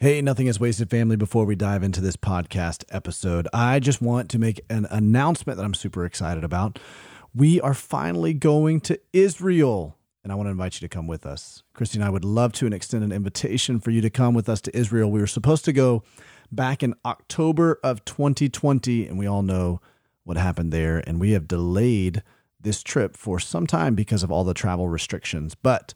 Hey, nothing is wasted, family. Before we dive into this podcast episode, I just want to make an announcement that I'm super excited about. We are finally going to Israel, and I want to invite you to come with us. Christy and I would love to and extend an invitation for you to come with us to Israel. We were supposed to go back in October of 2020, and we all know what happened there, and we have delayed this trip for some time because of all the travel restrictions. But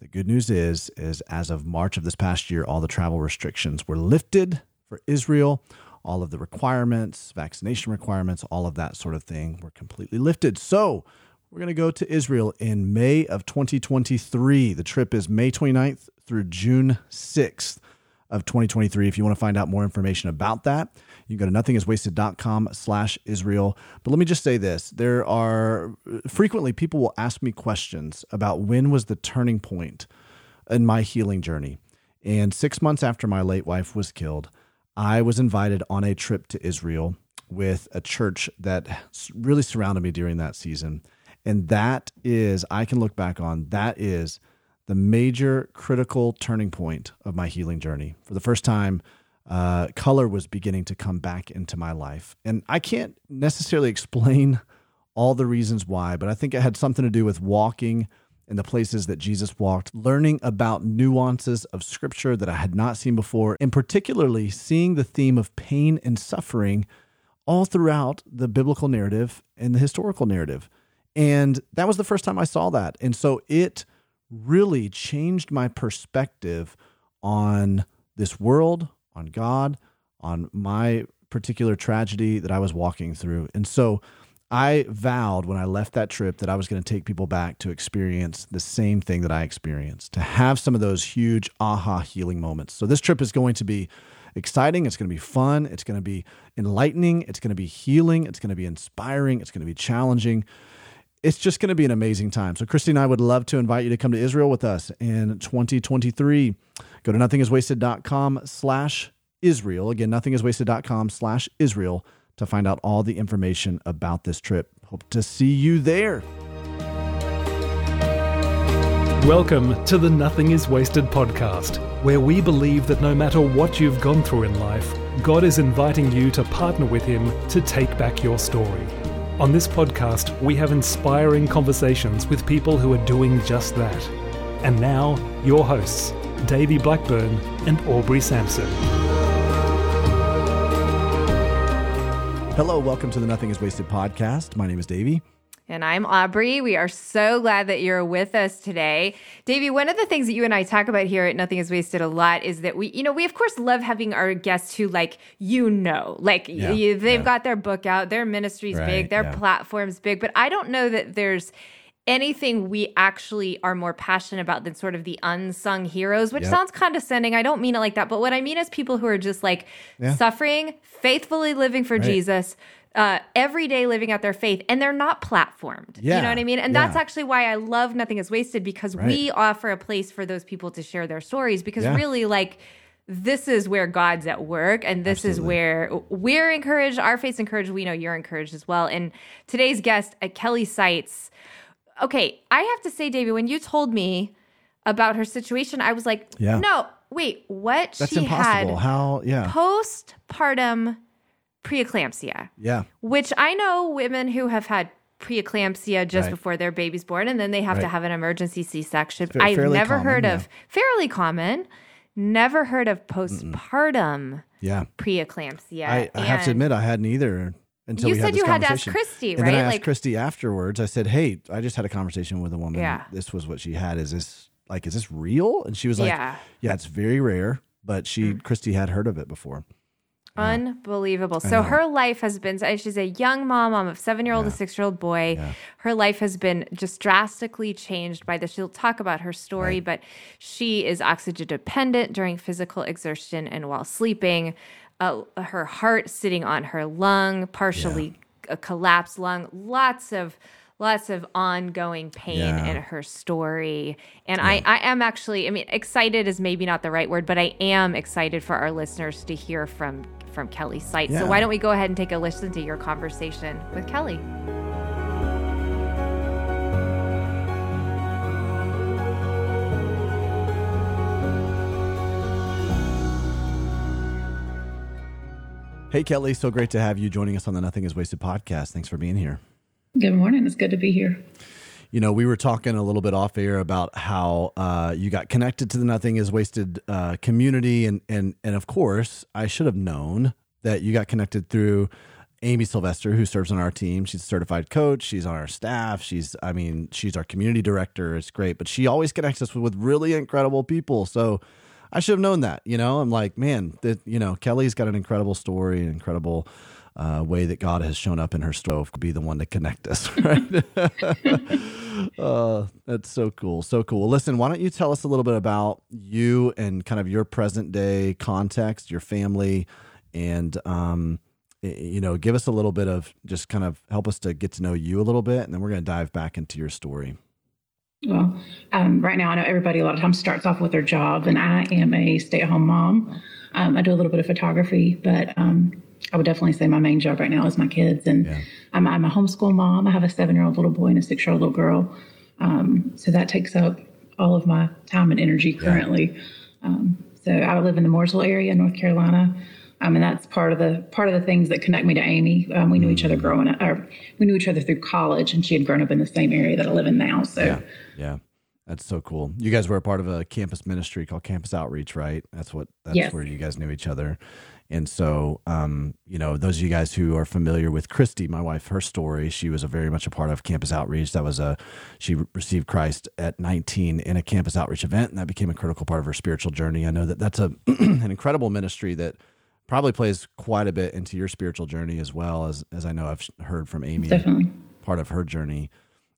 the good news is, is as of March of this past year, all the travel restrictions were lifted for Israel. All of the requirements, vaccination requirements, all of that sort of thing were completely lifted. So we're going to go to Israel in May of 2023. The trip is May 29th through June 6th of 2023. If you want to find out more information about that, you can go to nothingiswasted.com slash Israel. But let me just say this. There are frequently people will ask me questions about when was the turning point in my healing journey. And six months after my late wife was killed, I was invited on a trip to Israel with a church that really surrounded me during that season. And that is, I can look back on, that is the major critical turning point of my healing journey. For the first time, uh, color was beginning to come back into my life. And I can't necessarily explain all the reasons why, but I think it had something to do with walking in the places that Jesus walked, learning about nuances of scripture that I had not seen before, and particularly seeing the theme of pain and suffering all throughout the biblical narrative and the historical narrative. And that was the first time I saw that. And so it really changed my perspective on this world, on God, on my particular tragedy that I was walking through. And so I vowed when I left that trip that I was going to take people back to experience the same thing that I experienced, to have some of those huge aha healing moments. So this trip is going to be exciting. It's going to be fun. It's going to be enlightening. It's going to be healing. It's going to be inspiring. It's going to be challenging. It's just going to be an amazing time. So, Christy and I would love to invite you to come to Israel with us in 2023. Go to nothingiswasted.com slash Israel. Again, nothingiswasted.com slash Israel to find out all the information about this trip. Hope to see you there. Welcome to the Nothing is Wasted podcast, where we believe that no matter what you've gone through in life, God is inviting you to partner with Him to take back your story. On this podcast, we have inspiring conversations with people who are doing just that. And now, your hosts, Davey Blackburn and Aubrey Sampson. Hello, welcome to the Nothing is Wasted podcast. My name is Davey. And I'm Aubrey. We are so glad that you're with us today. Davey, one of the things that you and I talk about here at Nothing is Wasted a lot is that we, you know, we of course love having our guests who like, you know, like yeah, you, they've yeah. got their book out, their ministry's right, big, their yeah. platform's big, but I don't know that there's anything we actually are more passionate about than sort of the unsung heroes, which yep. sounds condescending. I don't mean it like that. But what I mean is people who are just like yeah. suffering, faithfully living for right. Jesus, uh, every day living out their faith, and they're not platformed. Yeah. You know what I mean? And yeah. that's actually why I love Nothing is Wasted because right. we offer a place for those people to share their stories because yeah. really, like, this is where God's at work, and this Absolutely. is where we're encouraged. Our faith's encouraged. We know you're encouraged as well. And today's guest, uh, Kelley Scites, okay, I have to say, David, when you told me about her situation, I was like, yeah. no, wait, what? That's she impossible. Had How? Yeah. Postpartum preeclampsia. Yeah. Which I know women who have had preeclampsia just right. before their baby's born, and then they have right. to have an emergency C-section. Fa- I've never common, heard yeah. of fairly common. Never heard of postpartum. Yeah. Preeclampsia. I, I have to admit, I hadn't either until you we said had you had to ask Christy, and then I asked like, Christy afterwards. I said, "Hey, I just had a conversation with a woman. Yeah. This was what she had. Is this like, is this real?" And she was like, "Yeah, yeah it's very rare." But she, mm. Christy, had heard of it before. Unbelievable. So her life has been, she's a young mom, mom of seven year old, yeah. a six year old boy. Yeah. Her life has been just drastically changed by this. She'll talk about her story, right. but she is oxygen dependent during physical exertion and while sleeping uh, her heart sitting on her lung, partially yeah. a collapsed lung, lots of lots of ongoing pain yeah. in her story. And yeah. I, I am actually, I mean, excited is maybe not the right word, but I am excited for our listeners to hear from from Kelley Scites. Yeah. So why don't we go ahead and take a listen to your conversation with Kelley? Hey, Kelley. So great to have you joining us on the Nothing is Wasted podcast. Thanks for being here. Good morning. It's good to be here. You know, we were talking a little bit off air about how uh, you got connected to the Nothing is Wasted uh, community, and and and of course, I should have known that you got connected through Amy Sylvester, who serves on our team. She's a certified coach. She's on our staff. She's, I mean, she's our community director. It's great, but she always connects us with, really incredible people. So I should have known that. You know, I'm like, man, that you know, Kelley's got an incredible story, an incredible uh, way that God has shown up in her stove could be the one to connect us, right? uh, that's so cool. So cool. Well, Listen, why don't you tell us a little bit about you and kind of your present day context, your family, and, um, you know, give us a little bit of just kind of help us to get to know you a little bit, and then we're going to dive back into your story. Well, um, right now, I know everybody a lot of times starts off with their job, and I am a stay at home mom. Um, I do a little bit of photography, but um, I would definitely say my main job right now is my kids. And yeah. I'm, I'm, a homeschool mom. I have a seven year old little boy and a six year old little girl. Um, so that takes up all of my time and energy currently. Yeah. Um, so I live in the Mooresville area, North Carolina. Um, and that's part of the part of the things that connect me to Amy. Um, we knew mm-hmm. each other mm. growing up, or we knew each other through college, and she had grown up in the same area that I live in now. So, yeah, yeah, that's so cool. You guys were a part of a campus ministry called Campus Outreach, right? That's what that's yes. where you guys knew each other. And so, um, you know, those of you guys who are familiar with Christy, my wife, her story, she was a very much a part of Campus Outreach. That was a, she received Christ at 19 in a Campus Outreach event, and that became a critical part of her spiritual journey. I know that that's a an incredible ministry that probably plays quite a bit into your spiritual journey as well as as I know I've heard from Amy, Definitely. part of her journey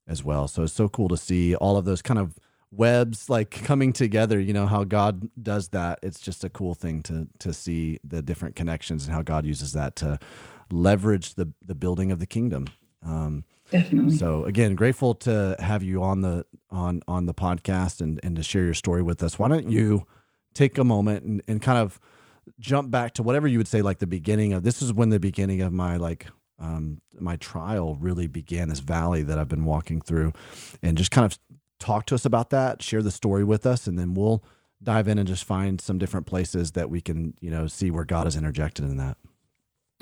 as well. So it's so cool to see all of those kind of webs like coming together you know how god does that it's just a cool thing to to see the different connections and how god uses that to leverage the the building of the kingdom. Um definitely. so again grateful to have you on the on on the podcast and and to share your story with us. Why don't you take a moment and, and kind of jump back to whatever you would say like the beginning of this is when the beginning of my like um, my trial really began this valley that I've been walking through and just kind of talk to us about that, share the story with us, and then we'll dive in and just find some different places that we can, you know, see where God has interjected in that.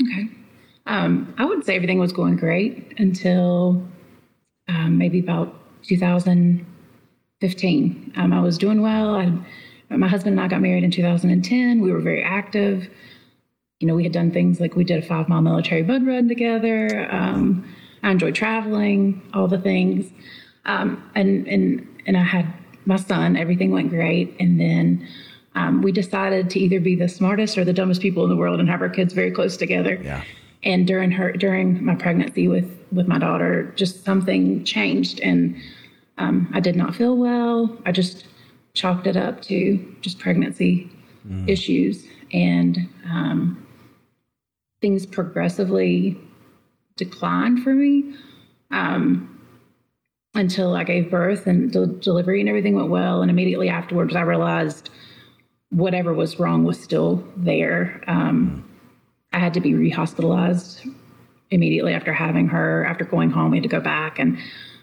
Okay. Um, I would say everything was going great until um, maybe about 2015. Um, I was doing well. I, my husband and I got married in 2010. We were very active. You know, we had done things like we did a five mile military bud run together. Um, I enjoyed traveling, all the things. Um, and and and I had my son. Everything went great, and then um, we decided to either be the smartest or the dumbest people in the world and have our kids very close together. Yeah. And during her during my pregnancy with with my daughter, just something changed, and um, I did not feel well. I just chalked it up to just pregnancy mm. issues, and um, things progressively declined for me. Um, until I gave birth and the delivery and everything went well. And immediately afterwards, I realized whatever was wrong was still there. Um, I had to be rehospitalized immediately after having her. After going home, we had to go back, and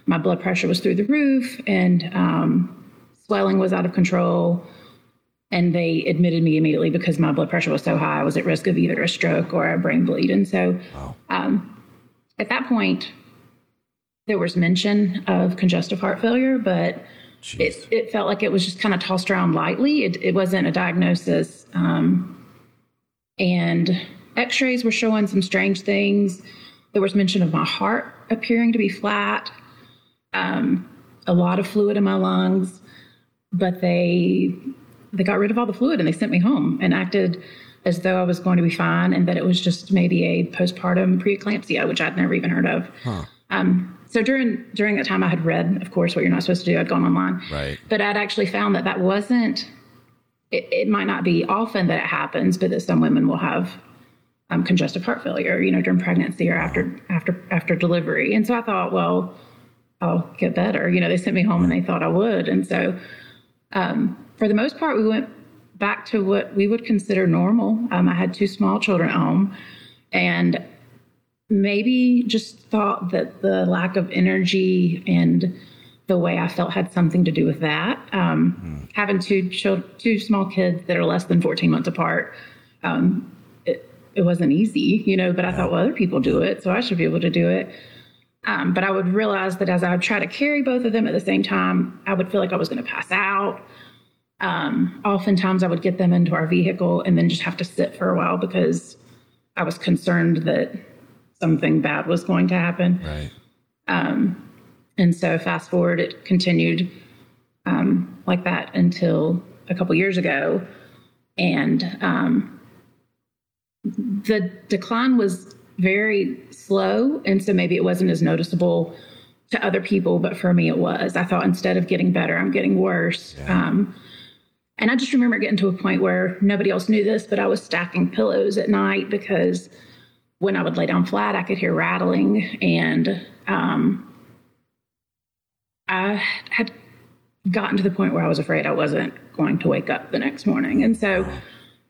my blood pressure was through the roof, and um, swelling was out of control. And they admitted me immediately because my blood pressure was so high, I was at risk of either a stroke or a brain bleed. And so, wow. um, at that point, there was mention of congestive heart failure, but it, it, felt like it was just kind of tossed around lightly. It, it wasn't a diagnosis. Um, and x rays were showing some strange things. There was mention of my heart appearing to be flat, um, a lot of fluid in my lungs, but they they got rid of all the fluid and they sent me home and acted as though I was going to be fine and that it was just maybe a postpartum preeclampsia, which I'd never even heard of. Huh. Um, so during during that time, I had read, of course, what you're not supposed to do. I'd gone online, right? But I'd actually found that that wasn't. It, it might not be often that it happens, but that some women will have um, congestive heart failure, you know, during pregnancy or after after after delivery. And so I thought, well, I'll get better. You know, they sent me home and they thought I would. And so, um, for the most part, we went back to what we would consider normal. Um, I had two small children at home, and maybe just thought that the lack of energy and the way I felt had something to do with that. Um, mm. Having two children, two small kids that are less than 14 months apart, um, it, it wasn't easy, you know, but I thought, well, other people do it, so I should be able to do it. Um, but I would realize that as I would try to carry both of them at the same time, I would feel like I was going to pass out. Um, oftentimes, I would get them into our vehicle and then just have to sit for a while because I was concerned that something bad was going to happen. Right. Um, and so, fast forward, it continued um, like that until a couple years ago, and um, the decline was very slow. And so maybe it wasn't as noticeable to other people, but for me it was. I thought instead of getting better, I'm getting worse. Yeah. Um, and I just remember getting to a point where nobody else knew this, but I was stacking pillows at night because when I would lay down flat, I could hear rattling. And um, I had gotten to the point where I was afraid I wasn't going to wake up the next morning. And so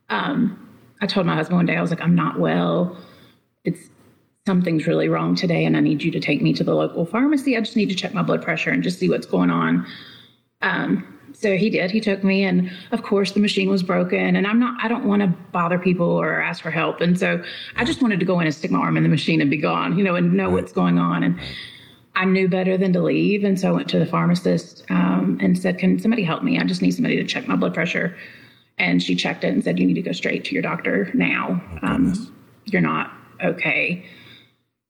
um, I told my husband one day, I was like, I'm not well it's something's really wrong today and I need you to take me to the local pharmacy. I just need to check my blood pressure and just see what's going on. Um, so he did. He took me, and of course, the machine was broken. And I'm not, I don't want to bother people or ask for help. And so I just wanted to go in and stick my arm in the machine and be gone, you know, and know what's going on. And I knew better than to leave. And so I went to the pharmacist um, and said, Can somebody help me? I just need somebody to check my blood pressure. And she checked it and said, You need to go straight to your doctor now. Oh, um, you're not okay.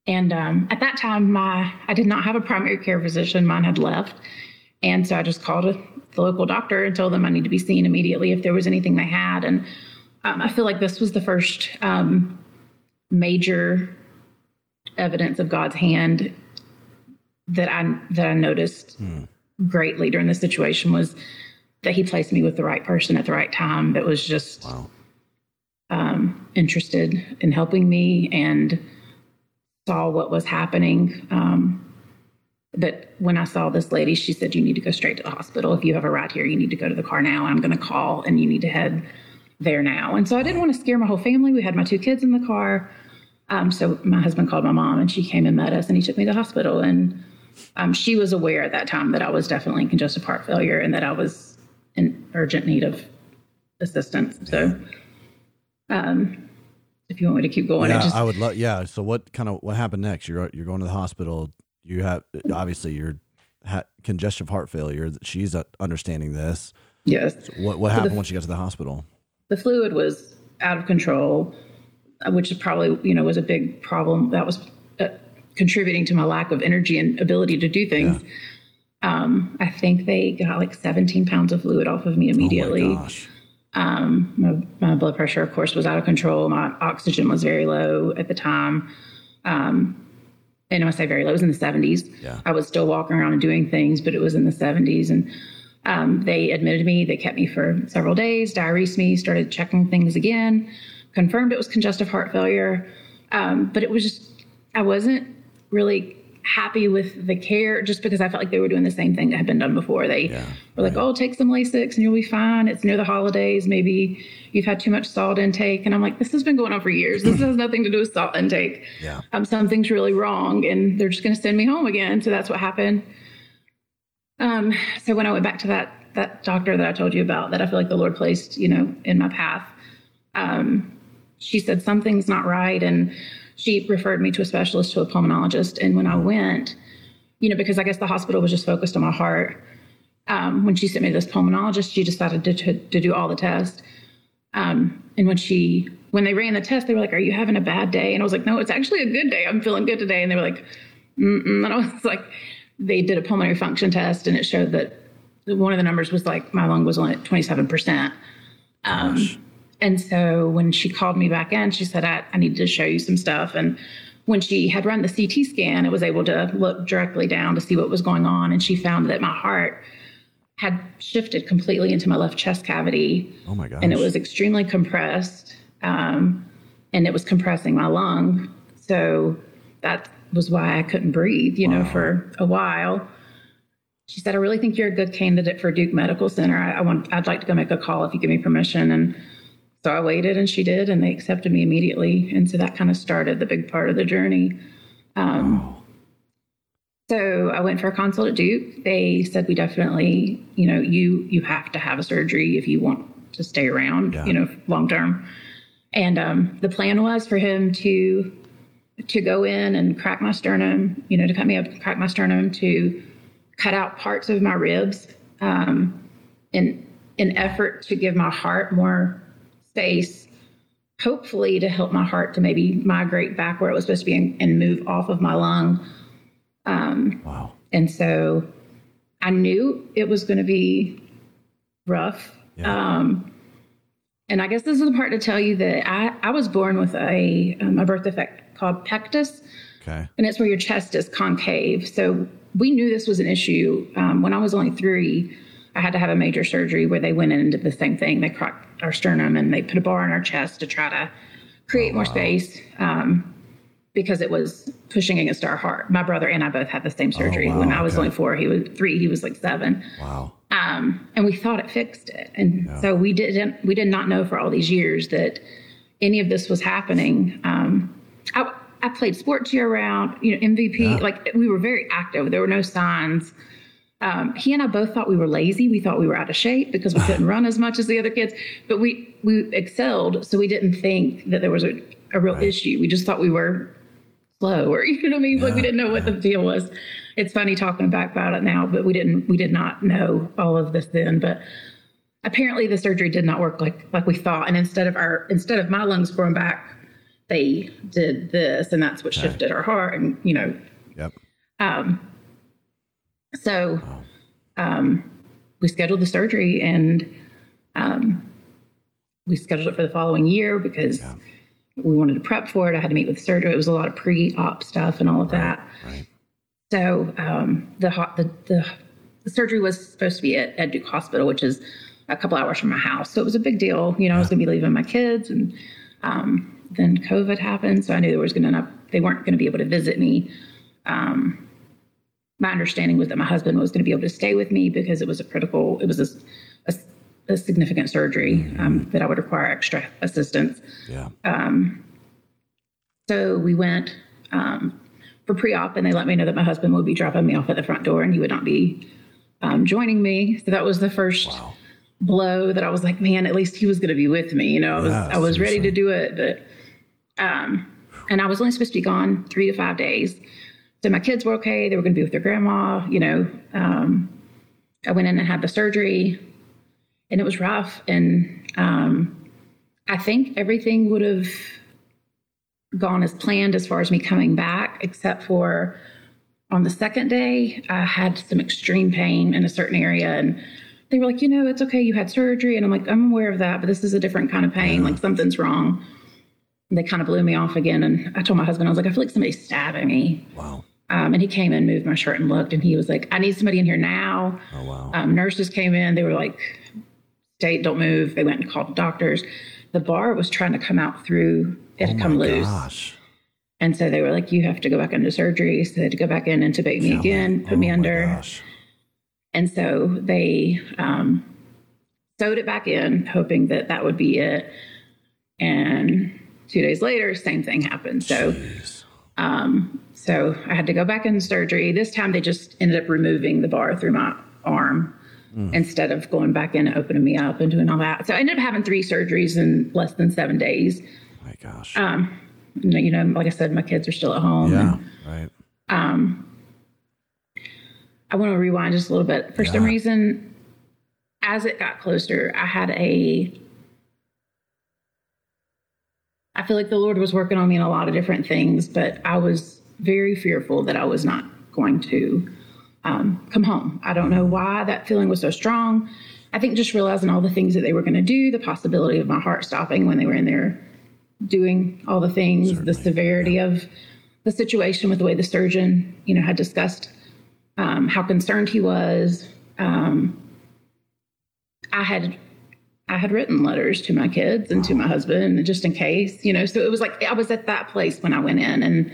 And um, at that time, my I did not have a primary care physician. Mine had left, and so I just called a, the local doctor and told them I need to be seen immediately if there was anything they had. And um, I feel like this was the first um, major evidence of God's hand that I that I noticed mm. greatly during the situation was that He placed me with the right person at the right time. That was just. Wow um, interested in helping me and saw what was happening. Um, but when I saw this lady, she said, You need to go straight to the hospital. If you have a ride here, you need to go to the car now. I'm going to call and you need to head there now. And so I didn't want to scare my whole family. We had my two kids in the car. Um, so my husband called my mom and she came and met us and he took me to the hospital. And um, she was aware at that time that I was definitely in congestive heart failure and that I was in urgent need of assistance. So um, if you want me to keep going, yeah, I, just, I would love. Yeah. So what kind of what happened next? You're you're going to the hospital. You have obviously you're ha- congestive heart failure. She's uh, understanding this. Yes. So what what so happened the, once you got to the hospital? The fluid was out of control, uh, which is probably you know was a big problem. That was uh, contributing to my lack of energy and ability to do things. Yeah. Um, I think they got like 17 pounds of fluid off of me immediately. Oh my gosh. Um, my, my, blood pressure, of course, was out of control. My oxygen was very low at the time. Um, and I say very low, it was in the 70s. Yeah. I was still walking around and doing things, but it was in the 70s. And um, they admitted me. They kept me for several days, diuresed me, started checking things again, confirmed it was congestive heart failure. Um, but it was just, I wasn't really happy with the care just because I felt like they were doing the same thing that had been done before. They yeah, were like, right. oh, take some Lasix and you'll be fine. It's near the holidays. Maybe you've had too much salt intake. And I'm like, this has been going on for years. This has nothing to do with salt intake. Yeah. Um, something's really wrong. And they're just going to send me home again. So that's what happened. Um, so when I went back to that, that doctor that I told you about that I feel like the Lord placed, you know, in my path, um, she said, something's not right. And she referred me to a specialist, to a pulmonologist. And when I went, you know, because I guess the hospital was just focused on my heart, um, when she sent me to this pulmonologist, she decided to, to, to do all the tests. Um, and when she, when they ran the test, they were like, "Are you having a bad day?" And I was like, "No, it's actually a good day. I'm feeling good today." And they were like, Mm-mm. and I was like, they did a pulmonary function test, and it showed that one of the numbers was like my lung was only at 27 percent. Um, and so when she called me back in, she said, I, I needed to show you some stuff. And when she had run the CT scan, it was able to look directly down to see what was going on. And she found that my heart had shifted completely into my left chest cavity. Oh my gosh. And it was extremely compressed. Um, and it was compressing my lung. So that was why I couldn't breathe, you wow. know, for a while. She said, I really think you're a good candidate for Duke Medical Center. I, I want, I'd like to go make a call if you give me permission. And so I waited and she did, and they accepted me immediately. And so that kind of started the big part of the journey. Um, So I went for a consult at Duke. They said we definitely, you know, you you have to have a surgery if you want to stay around, yeah. you know, long term. And um, the plan was for him to to go in and crack my sternum, you know, to cut me up, crack my sternum, to cut out parts of my ribs, um, in an effort to give my heart more space, hopefully to help my heart to maybe migrate back where it was supposed to be and, and move off of my lung. Um, Wow. and so I knew it was going to be rough. Yeah. Um, and I guess this is the part to tell you that I, I was born with a, um, a birth defect called pectus, Okay. and it's where your chest is concave. So we knew this was an issue. Um, when I was only three, I had to have a major surgery where they went in and did the same thing. They cracked our sternum and they put a bar in our chest to try to create more space um, because it was pushing against our heart. My brother and I both had the same surgery. wow, when I was okay. only four, he was three, he was like seven Wow. um, and we thought it fixed it. And so we didn't. We did not know for all these years that any of this was happening. Um, I, I played sports year round. You know, MVP. Yeah. Like we were very active. There were no signs. Um, he and I both thought we were lazy. We thought we were out of shape because we couldn't run as much as the other kids. But we we excelled, so we didn't think that there was a, a real issue. We just thought we were slow, or you know what I mean. like we didn't know what the deal was. It's funny talking back about it now, but we didn't. We did not know all of this then. But apparently, the surgery did not work like like we thought. And instead of our instead of my lungs growing back, they did this, and that's what shifted our heart. And you know, Yep. um, so um, we scheduled the surgery and um, we scheduled it for the following year because we wanted to prep for it. I had to meet with the surgeon. It was a lot of pre-op stuff and all of that. Right. So um, the, the the the surgery was supposed to be at, at Duke Hospital, which is a couple hours from my house. So it was a big deal. You know, I was going to be leaving my kids, and um, then COVID happened. So I knew there was going to not they weren't going to be able to visit me. Um, my understanding was that my husband was going to be able to stay with me because it was a critical. It was a, a, a significant surgery um, that I would require extra assistance. Yeah. Um, So we went um, for pre-op, and they let me know that my husband would be dropping me off at the front door, and he would not be um, joining me. So that was the first Wow. blow that I was like, man, at least he was going to be with me. You know, I was Yeah, I was ready to do it, but um, and I was only supposed to be gone three to five days. So my kids were okay; they were going to be with their grandma. You know, um, I went in and had the surgery, and it was rough. And um, I think everything would have gone as planned as far as me coming back, except for on the second day, I had some extreme pain in a certain area. And they were like, you know, it's okay. You had surgery. And I'm like, I'm aware of that, but this is a different kind of pain. Like something's wrong. And they kind of blew me off again. And I told my husband, I was like, I feel like somebody's stabbing me. Wow. Um, and he came in, moved my shirt, and looked. And he was like, I need somebody in here now. Oh wow. Um, nurses came in. They were like, state, don't move." They went and called the doctors. The bar was trying to come out through. It had oh come loose, gosh. and so they were like, "You have to go back into surgery." So they had to go back in, intubate me again, put oh me under, gosh. and so they um, sewed it back in, hoping that that would be it. And two days later, same thing happened. So. Um, so I had to go back in surgery. This time they just ended up removing the bar through my arm instead of going back in and opening me up and doing all that. So I ended up having three surgeries in less than seven days. My gosh. Um, you know, like I said, my kids are still at home. yeah. and, Right. I want to rewind just a little bit. For some reason, as it got closer, I had a. I feel like the Lord was working on me in a lot of different things, but I was very fearful that I was not going to um, come home. I don't know why that feeling was so strong. I think just realizing all the things that they were going to do, the possibility of my heart stopping when they were in there doing all the things, the severity of the situation with the way the surgeon, you know, had discussed um, how concerned he was. Um, I had I had written letters to my kids and to my husband just in case, you know. So it was like I was at that place when I went in, and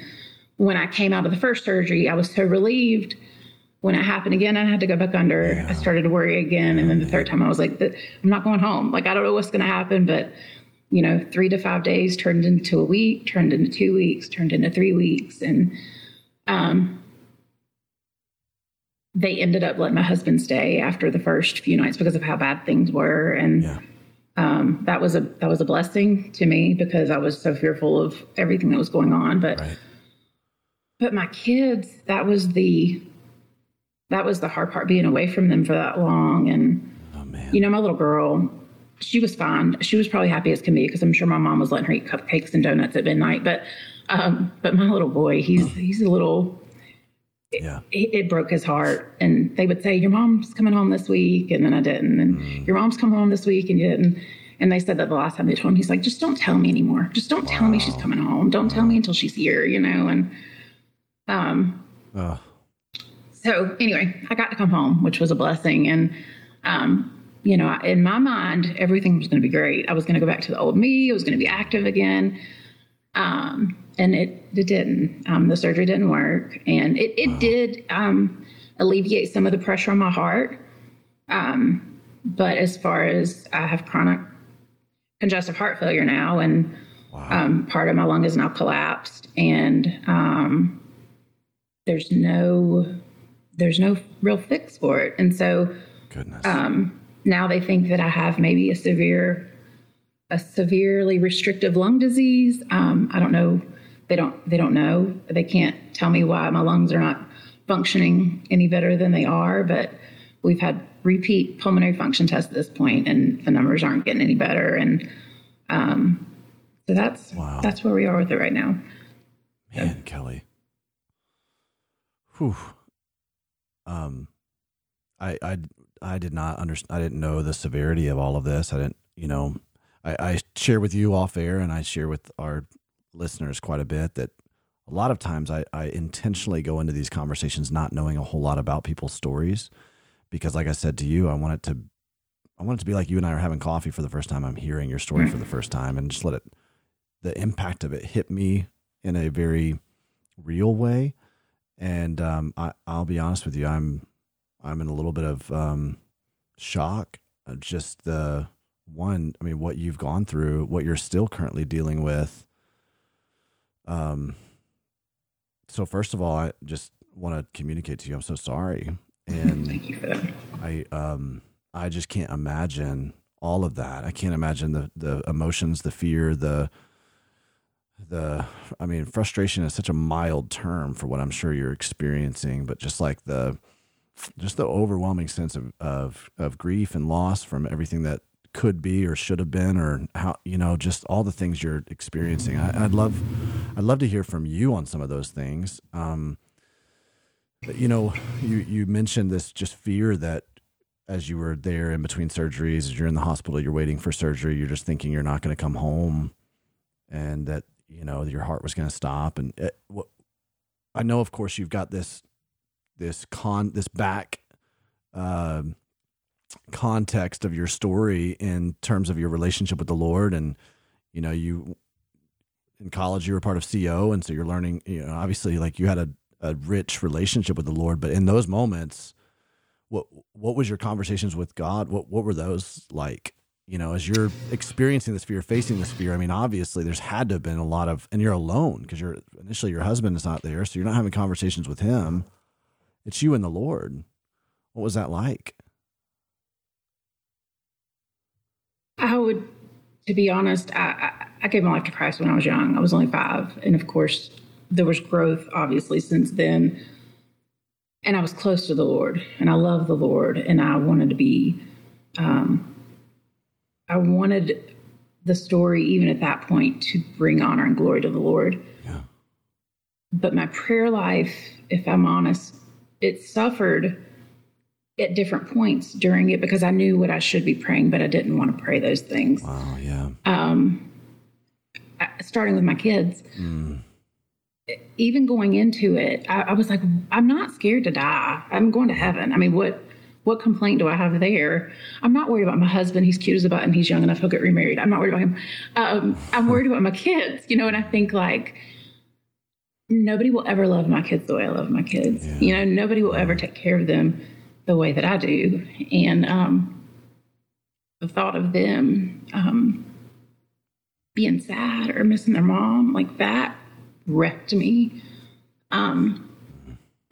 when I came out of the first surgery, I was so relieved. When it happened again, I had to go back under. I started to worry again, and then the third time, I was like, "I'm not going home. Like I don't know what's going to happen, but." You know, three to five days turned into a week, turned into two weeks, turned into three weeks, and um, they ended up letting my husband stay after the first few nights because of how bad things were. And Yeah. um, that was a that was a blessing to me because I was so fearful of everything that was going on. But Right. But my kids, that was the that was the hard part being away from them for that long. And Oh man. you know, my little girl, she was fine. She was probably happy as can be because I'm sure my mom was letting her eat cupcakes and donuts at midnight. But um, but my little boy, he's he's a little yeah. it, it broke his heart. And they would say, Your mom's coming home this week. And then I didn't. And your mom's coming home this week. And you didn't. And they said that the last time they told him, he's like, Just don't tell me anymore. Just don't tell me she's coming home. Don't tell me until she's here, you know? And um, Oh, so anyway, I got to come home, which was a blessing. And, um, you know, in my mind, everything was going to be great. I was going to go back to the old me. I was going to be active again. Um, and it, it didn't. Um, the surgery didn't work. And it, it did um, alleviate some of the pressure on my heart. Um, but as far as I have chronic congestive heart failure now, and um, part of my lung is now collapsed, and um, there's no there's no real fix for it. And so goodness. um, now they think that I have maybe a severe, a severely restrictive lung disease. Um, I don't know. They don't. They don't know. They can't tell me why my lungs are not functioning any better than they are. But we've had repeat pulmonary function tests at this point, and the numbers aren't getting any better. And um, so that's Wow. that's where we are with it right now. Man, Kelley. Whew. Um, I I I did not understand. I didn't know the severity of all of this. I didn't. You know, I, I share with you off air, and I share with our listeners quite a bit that a lot of times I, I intentionally go into these conversations not knowing a whole lot about people's stories because, like I said to you, I want it to I want it to be like you and I are having coffee for the first time. I'm hearing your story for the first time, and just let it the impact of it hit me in a very real way. And um, I, I'll be honest with you, I'm I'm in a little bit of um, shock. Of just the one, I mean, what you've gone through, what you're still currently dealing with. Um. So first of all, I just want to communicate to you. I'm so sorry, and Thank you for that. I um I just can't imagine all of that. I can't imagine the the emotions, the fear, the the I mean, frustration is such a mild term for what I'm sure you're experiencing, but just like the just the overwhelming sense of of of grief and loss from everything that could be or should have been or how you know just all the things you're experiencing. I, I'd love I'd love to hear from you on some of those things. Um, you know, you you mentioned this just fear that as you were there in between surgeries, as you're in the hospital, you're waiting for surgery, you're just thinking you're not going to come home, and that you know your heart was going to stop. And it, what, I know, of course, you've got this this con this back um context of your story in terms of your relationship with the Lord, and you know you in college you were part of CO, and so you're learning. You know, obviously, like you had a a rich relationship with the Lord, but in those moments, what what was your conversations with God? What what were those like? You know, as you're experiencing this fear, facing this fear. I mean, obviously, there's had to have been a lot of, and you're alone because you're initially your husband is not there, so you're not having conversations with him. It's you and the Lord. What was that like? I would, to be honest, I, I, gave my life to Christ when I was young. I was only five. And of course, there was growth, obviously, since then. And I was close to the Lord and I love the Lord. And I wanted to be, um, I wanted the story, even at that point, to bring honor and glory to the Lord. Yeah. But my prayer life, if I'm honest, it suffered at different points during it because I knew what I should be praying, but I didn't want to pray those things. Wow. Yeah. Um, starting with my kids, Mm. even going into it, I, I was like, I'm not scared to die. I'm going to heaven. I mean, what what complaint do I have there? I'm not worried about my husband. He's cute as a button. He's young enough. He'll get remarried. I'm not worried about him. Um, I'm worried about my kids, you know. And I think like nobody will ever love my kids the way I love my kids. Yeah. You know, nobody will ever take care of them the way that I do. And um, the thought of them um, being sad or missing their mom like that wrecked me. Um,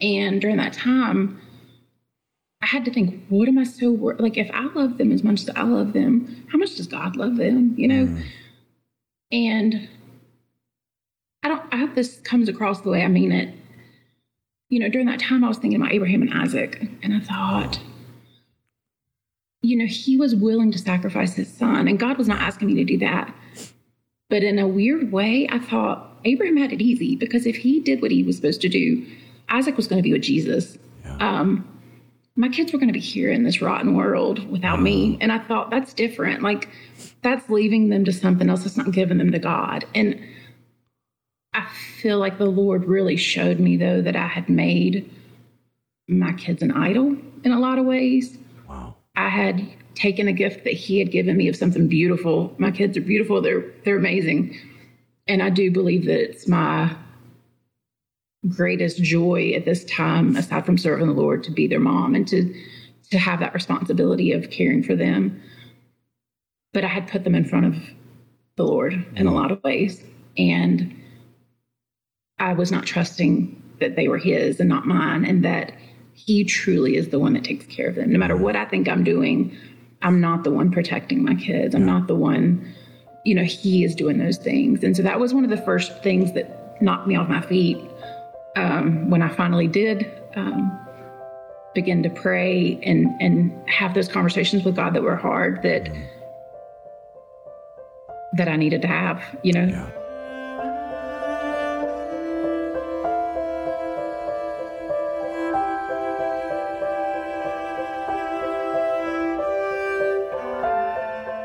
and during that time, I had to think, what am I so wor- like? If I love them as much as I love them, how much does God love them? You know, mm. and I don't. I hope this comes across the way I mean it. You know, during that time, I was thinking about Abraham and Isaac, and I thought, you know, he was willing to sacrifice his son, and God was not asking me to do that. But in a weird way, I thought Abraham had it easy because if he did what he was supposed to do, Isaac was going to be with Jesus. Yeah. Um, my kids were going to be here in this rotten world without me. Mm-hmm. And I thought that's different. Like that's leaving them to something else. That's not giving them to God. And I feel like the Lord really showed me though that I had made my kids an idol in a lot of ways. Wow. I had taken a gift that he had given me of something beautiful. My kids are beautiful. They're they're amazing. And I do believe that it's my greatest joy at this time, aside from serving the Lord, to be their mom and to to have that responsibility of caring for them. But I had put them in front of the Lord in a mm-hmm. lot of ways. And I was not trusting that they were his and not mine, and that he truly is the one that takes care of them. No matter what I think I'm doing, I'm not the one protecting my kids. I'm not the one, you know, he is doing those things. And so that was one of the first things that knocked me off my feet um, when I finally did um, begin to pray and and have those conversations with God that were hard that that I needed to have, you know. Yeah.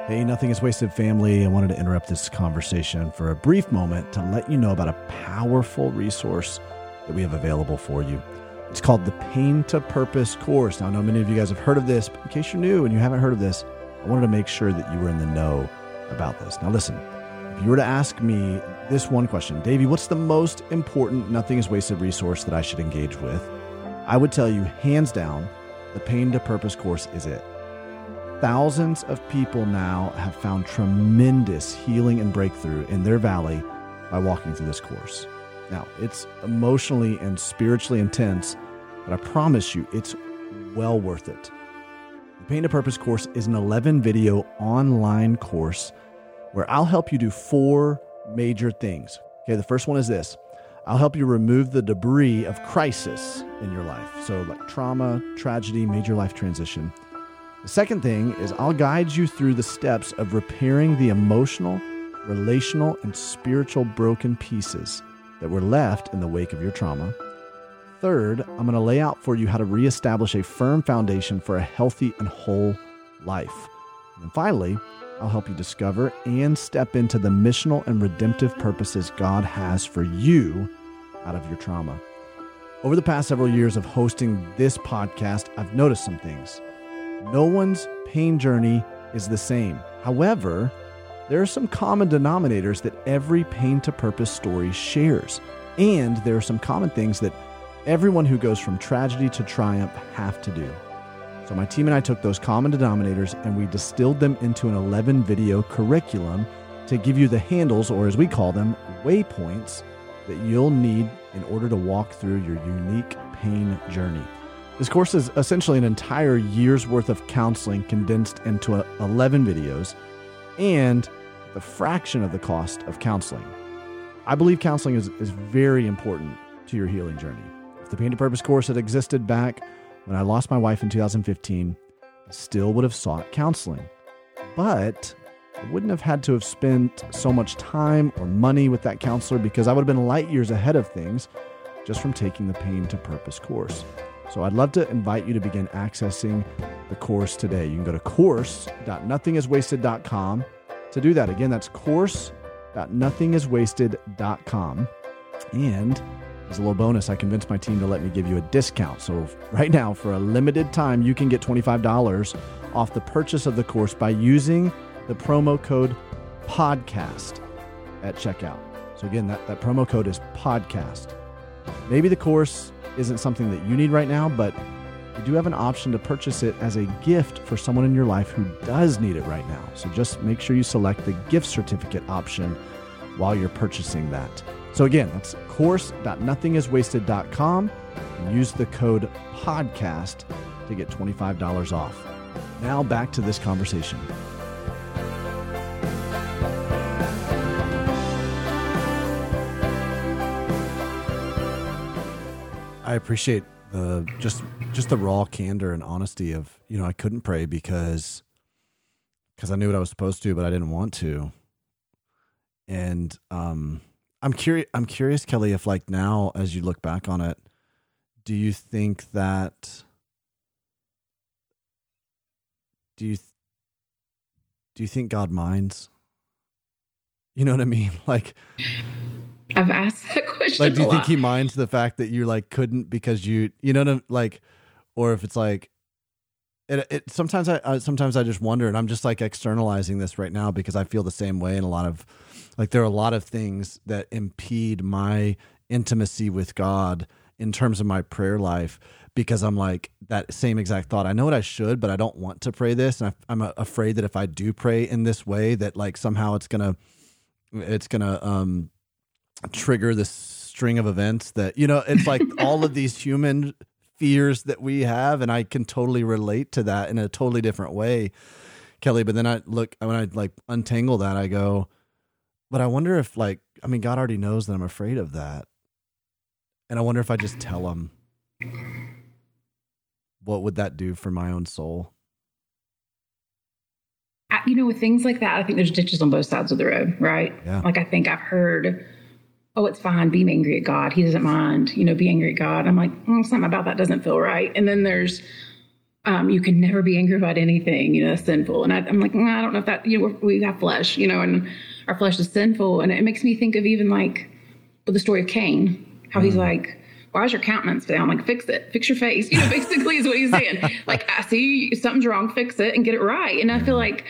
Hey, Nothing is Wasted family. I wanted to interrupt this conversation for a brief moment to let you know about a powerful resource that we have available for you. It's called the Pain to Purpose course. Now, I know many of you guys have heard of this, but in case you're new and you haven't heard of this, I wanted to make sure that you were in the know about this. Now, listen, if you were to ask me this one question, Davey, what's the most important Nothing is Wasted resource that I should engage with? I would tell you, hands down, the Pain to Purpose course is it. Thousands of people now have found tremendous healing and breakthrough in their valley by walking through this course. Now, it's emotionally and spiritually intense, but I promise you, it's well worth it. The Pain to Purpose course is an 11 video online course where I'll help you do four major things. Okay, the first one is this I'll help you remove the debris of crisis in your life. So, like trauma, tragedy, major life transition. The second thing is I'll guide you through the steps of repairing the emotional, relational, and spiritual broken pieces that were left in the wake of your trauma. Third, I'm going to lay out for you how to reestablish a firm foundation for a healthy and whole life. And finally, I'll help you discover and step into the missional and redemptive purposes God has for you out of your trauma. Over the past several years of hosting this podcast, I've noticed some things. No one's pain journey is the same. However, there are some common denominators that every pain to purpose story shares. And there are some common things that everyone who goes from tragedy to triumph have to do. So, my team and I took those common denominators and we distilled them into an 11 video curriculum to give you the handles, or as we call them, waypoints, that you'll need in order to walk through your unique pain journey. This course is essentially an entire year's worth of counseling condensed into uh, 11 videos and the fraction of the cost of counseling. I believe counseling is, is very important to your healing journey. If the Pain to Purpose course had existed back when I lost my wife in 2015, I still would have sought counseling. But I wouldn't have had to have spent so much time or money with that counselor because I would have been light years ahead of things just from taking the Pain to Purpose course. So I'd love to invite you to begin accessing the course today. You can go to course.nothingiswasted.com to do that. Again, that's course.nothingiswasted.com. And as a little bonus, I convinced my team to let me give you a discount. So right now, for a limited time, you can get $25 off the purchase of the course by using the promo code podcast at checkout. So again, that, that promo code is podcast. Maybe the course isn't something that you need right now, but you do have an option to purchase it as a gift for someone in your life who does need it right now. So just make sure you select the gift certificate option while you're purchasing that. So again, that's course.nothingiswasted.com and use the code podcast to get $25 off. Now back to this conversation. I appreciate the just just the raw candor and honesty of you know I couldn't pray because because I knew what I was supposed to, but I didn't want to. And um, I'm curious. I'm curious, Kelley, if like now, as you look back on it, do you think that? Do you do you think God minds? You know what I mean? Like, I've asked that question. like, do you think lot. He minds the fact that you like couldn't because you, you know, what I'm- like, or if it's like, it, it sometimes I, I sometimes I just wonder, and I'm just like externalizing this right now because I feel the same way in a lot of, like, there are a lot of things that impede my intimacy with God in terms of my prayer life because I'm like that same exact thought. I know what I should, but I don't want to pray this, and I, I'm uh, afraid that if I do pray in this way, that like somehow it's gonna, it's gonna um trigger this string of events that you know it's like all of these human fears that we have and i can totally relate to that in a totally different way kelley but then i look when i like untangle that i go but i wonder if like i mean god already knows that i'm afraid of that and i wonder if i just tell him what would that do for my own soul you know, with things like that, I think there's ditches on both sides of the road, right? Yeah. Like I think I've heard, oh, it's fine, be angry at God. He doesn't mind, you know, be angry at God. I'm like, mm, something about that doesn't feel right. And then there's, um, you can never be angry about anything, you know, that's sinful. And I, I'm like, mm, I don't know if that, you know, we have flesh, you know, and our flesh is sinful. And it makes me think of even like with the story of Cain, how he's like, why is your countenance down? Like, fix it, fix your face. You know, basically is what he's saying. like, I see something's wrong, fix it and get it right. And I feel like,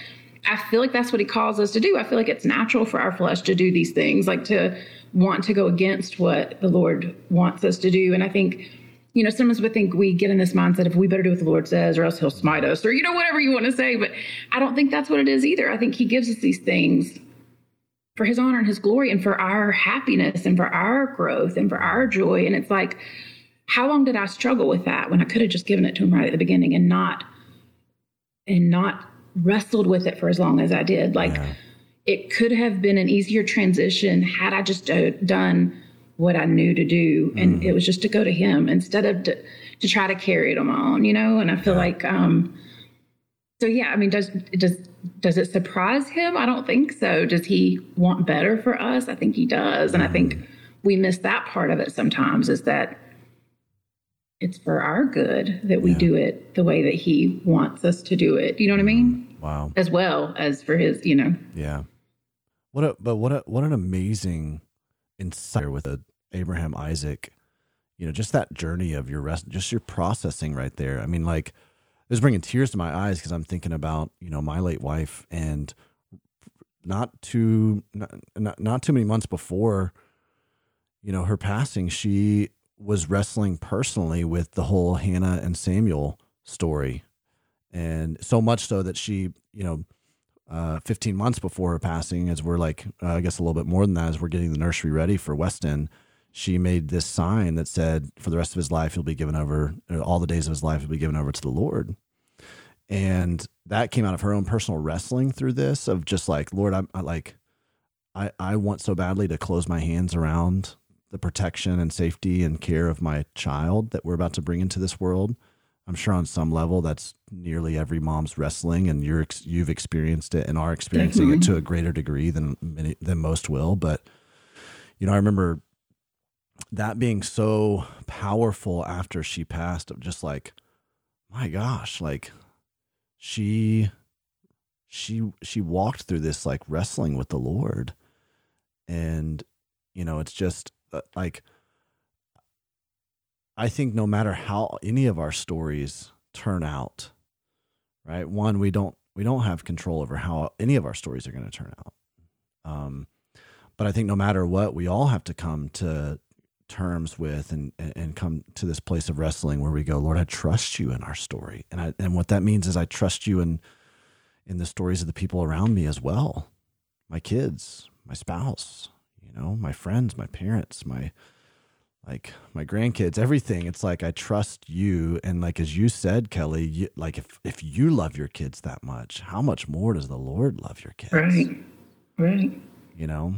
I feel like that's what he calls us to do. I feel like it's natural for our flesh to do these things, like to want to go against what the Lord wants us to do. And I think, you know, sometimes we think we get in this mindset of we better do what the Lord says or else he'll smite us or, you know, whatever you want to say. But I don't think that's what it is either. I think he gives us these things for his honor and his glory and for our happiness and for our growth and for our joy. And it's like, how long did I struggle with that when I could have just given it to him right at the beginning and not and not wrestled with it for as long as I did? Like Yeah. It could have been an easier transition had I just uh, done what I knew to do, and it was just to go to him instead of to, to try to carry it on my own, you know. And I feel like, um, so yeah, I mean, does does does it surprise him? I don't think so. Does he want better for us? I think he does, and I think we miss that part of it sometimes. Is that it's for our good that we Yeah. do it the way that he wants us to do it. You know what I mean? wow As well as for his, you know. Yeah. What a but what a what an amazing insight with a Abraham Isaac. You know, just that journey of your rest, just your processing right there. I mean, like, it was bringing tears to my eyes because I'm thinking about you know my late wife and not too not, not not too many months before, you know, her passing, she was wrestling personally with the whole Hannah and Samuel story, and so much so that she, you know, uh, 15 months before her passing, as we're like, uh, I guess a little bit more than that, as we're getting the nursery ready for Weston, she made this sign that said, for the rest of his life, he'll be given over, uh, all the days of his life, he'll be given over to the Lord. And that came out of her own personal wrestling through this of just like, Lord, I'm I like, I, I want so badly to close my hands around the protection and safety and care of my child that we're about to bring into this world. I'm sure on some level that's nearly every mom's wrestling, and you're ex- you've experienced it and are experiencing it to a greater degree than many than most will. But you know, I remember that being so powerful after she passed. Of just like, my gosh, like she she she walked through this like wrestling with the Lord, and you know, it's just uh, like I think no matter how any of our stories turn out, right? One, we don't we don't have control over how any of our stories are going to turn out. Um, but I think no matter what, we all have to come to terms with and, and and come to this place of wrestling where we go, Lord, I trust you in our story, and I and what that means is I trust you in in the stories of the people around me as well, my kids, my spouse, you know, my friends, my parents, my like my grandkids, everything. It's like I trust you, and like as you said, Kelley, you, like if if you love your kids that much, how much more does the Lord love your kids? Right, right. You know,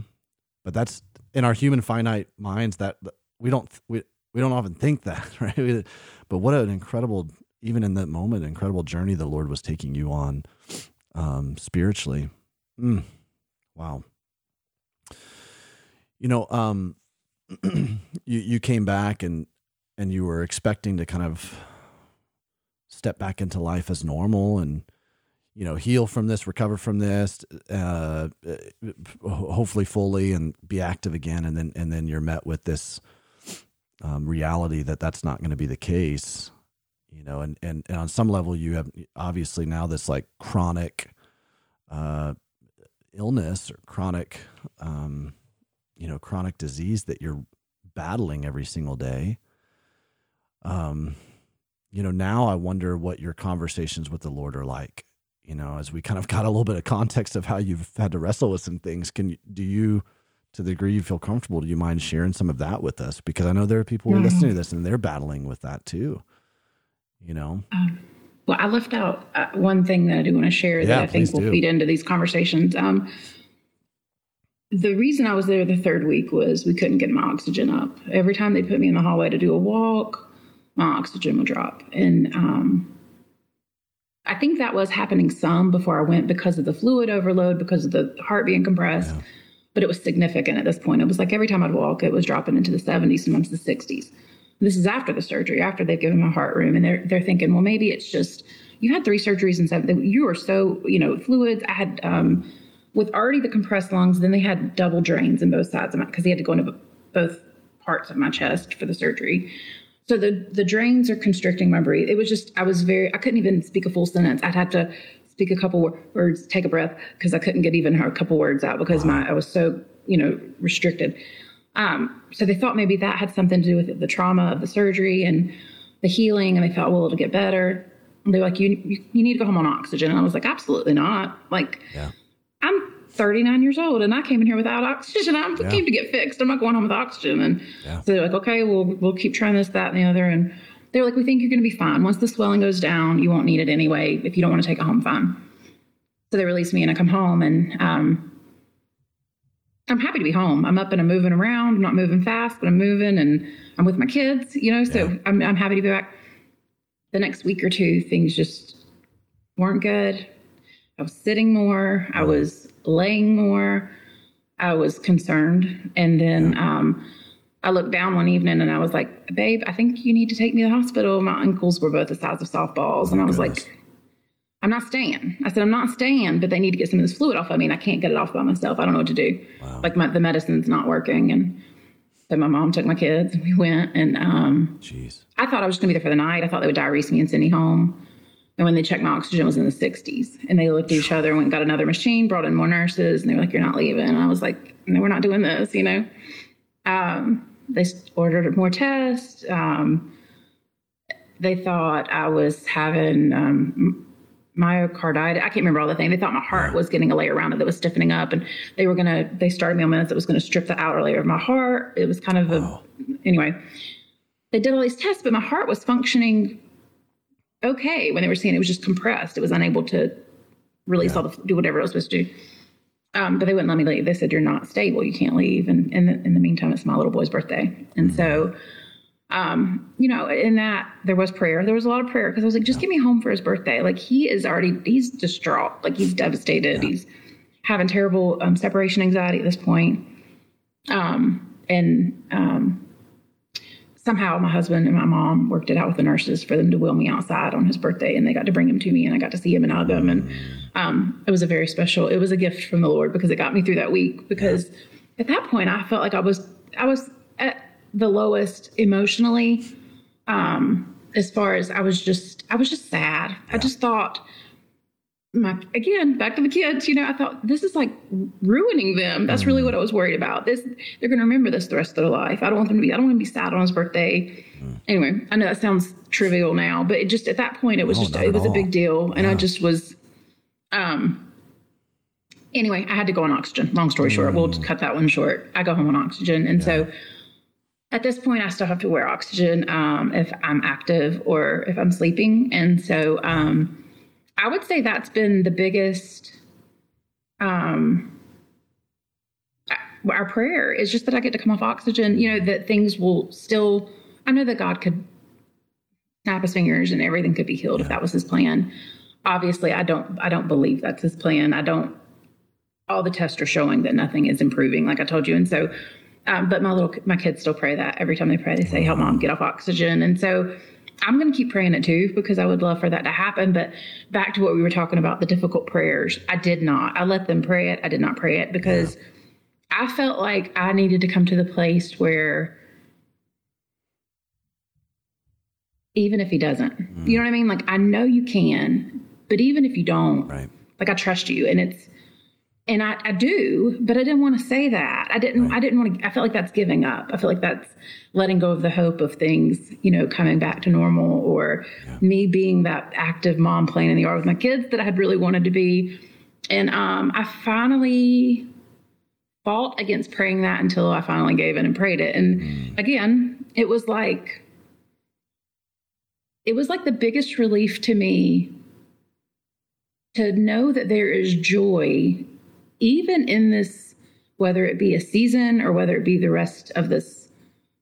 but that's in our human finite minds that we don't we we don't often think that, right? But what an incredible, even in that moment, incredible journey the Lord was taking you on um, spiritually. Mm, wow. You know, um, you you came back and and you were expecting to kind of step back into life as normal and you know heal from this recover from this uh, hopefully fully and be active again. And then and then you're met with this um, reality that that's not going to be the case you know and, and and on some level you have obviously now this like chronic uh, illness or chronic um, you know chronic disease that you're battling every single day um you know now i wonder what your conversations with the lord are like you know as we kind of got a little bit of context of how you've had to wrestle with some things can you do you to the degree you feel comfortable do you mind sharing some of that with us because i know there are people mm-hmm. listening to this and they're battling with that too you know um, well i left out uh, one thing that i do want to share yeah, that i think will do. feed into these conversations um, the reason I was there the third week was we couldn't get my oxygen up. Every time they put me in the hallway to do a walk, my oxygen would drop. And um, I think that was happening some before I went because of the fluid overload, because of the heart being compressed. Yeah. But it was significant at this point. It was like every time I'd walk, it was dropping into the 70s, sometimes the 60s. This is after the surgery, after they've given my heart room, and they're they're thinking, well, maybe it's just you had three surgeries and seven. You were so you know fluids. I had um, with already the compressed lungs, then they had double drains in both sides of my because he had to go into both parts of my chest for the surgery. So the the drains are constricting my breath. It was just I was very I couldn't even speak a full sentence. I'd have to speak a couple words, take a breath because I couldn't get even a couple words out because my I was so you know restricted. Um, so they thought maybe that had something to do with it, the trauma of the surgery and the healing, and they thought, well, it'll get better. And they're like, you, you, you need to go home on oxygen. And I was like, absolutely not. Like, yeah. I'm 39 years old and I came in here without oxygen. I yeah. came to get fixed. I'm not going home with oxygen. And yeah. so they're like, okay, we'll, we'll keep trying this, that, and the other. And they're like, we think you're going to be fine. Once the swelling goes down, you won't need it anyway. If you don't want to take it home, fine. So they release me and I come home and, um, I'm happy to be home. I'm up and I'm moving around. I'm not moving fast, but I'm moving and I'm with my kids, you know, so yeah. I'm, I'm happy to be back. The next week or two, things just weren't good. I was sitting more. I was laying more. I was concerned. And then um, I looked down one evening and I was like, babe, I think you need to take me to the hospital. My ankles were both the size of softballs. and I was like, I'm not staying. I said, I'm not staying, but they need to get some of this fluid off. I mean, I can't get it off by myself. I don't know what to do. Wow. Like my, the medicine's not working. And so my mom took my kids and we went and um, Jeez. I thought I was just gonna be there for the night. I thought they would diurese me and send me home. And when they checked my oxygen, was in the 60s. And they looked at each other and went got another machine, brought in more nurses, and they were like, "You're not leaving." And I was like, "No, we're not doing this," you know. Um, they ordered more tests. Um, they thought I was having um, myocarditis. I can't remember all the things. They thought my heart was getting a layer around it that was stiffening up, and they were gonna. They started me on meds that was gonna strip the outer layer of my heart. It was kind of a anyway. They did all these tests, but my heart was functioning okay when they were seeing it was just compressed. It was unable to release yeah. all the do whatever it was supposed to do. Um, but they wouldn't let me leave. They said you're not stable. You can't leave. And, and in the meantime, it's my little boy's birthday. And mm-hmm. so, um, you know, in that there was prayer. There was a lot of prayer because I was like, just get me home for his birthday. Like he is already he's distraught. Like he's devastated. Yeah. He's having terrible um, separation anxiety at this point. Um, and um, somehow my husband and my mom worked it out with the nurses for them to wheel me outside on his birthday and they got to bring him to me and I got to see him and hug him and um, it was a very special it was a gift from the Lord because it got me through that week because at that point I felt like I was I was at the lowest emotionally um, as far as I was just I was just sad yeah. I just thought my again back to the kids you know i thought this is like ruining them that's really what i was worried about this they're going to remember this the rest of their life i don't want them to be i don't want to be sad on his birthday mm. anyway i know that sounds trivial now but it just at that point it was no, just it was all. a big deal and yeah. i just was um anyway i had to go on oxygen long story mm. short we'll cut that one short i go home on oxygen and yeah. so at this point, I still have to wear oxygen um, if I'm active or if I'm sleeping. And so um, I would say that's been the biggest. Um, our prayer is just that I get to come off oxygen, you know, that things will still, I know that God could snap his fingers and everything could be healed yeah. if that was his plan. Obviously, I don't, I don't believe that's his plan. I don't, all the tests are showing that nothing is improving, like I told you. And so um, but my little my kids still pray that every time they pray, they say, "Help, mom, get off oxygen." And so I'm going to keep praying it too because I would love for that to happen. But back to what we were talking about, the difficult prayers, I did not. I let them pray it. I did not pray it because yeah. I felt like I needed to come to the place where even if he doesn't, mm. you know what I mean? Like I know you can, but even if you don't, right. like I trust you, and it's and I, I, do, but I didn't want to say that. I didn't. Right. I didn't want to. I felt like that's giving up. I feel like that's letting go of the hope of things, you know, coming back to normal, or yeah. me being that active mom playing in the yard with my kids that I had really wanted to be. And um, I finally fought against praying that until I finally gave in and prayed it. And mm. again, it was like it was like the biggest relief to me to know that there is joy even in this, whether it be a season or whether it be the rest of this,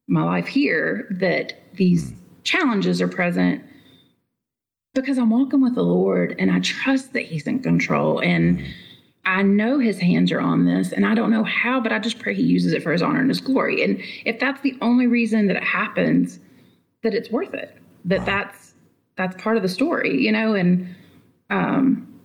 my life here, that these challenges are present because I'm walking with the Lord and I trust that He's in control. And I know His hands are on this and I don't know how, but I just pray He uses it for His honor and His glory. And if that's the only reason that it happens, that it's worth it, that wow. that's that's part of the story, you know, and um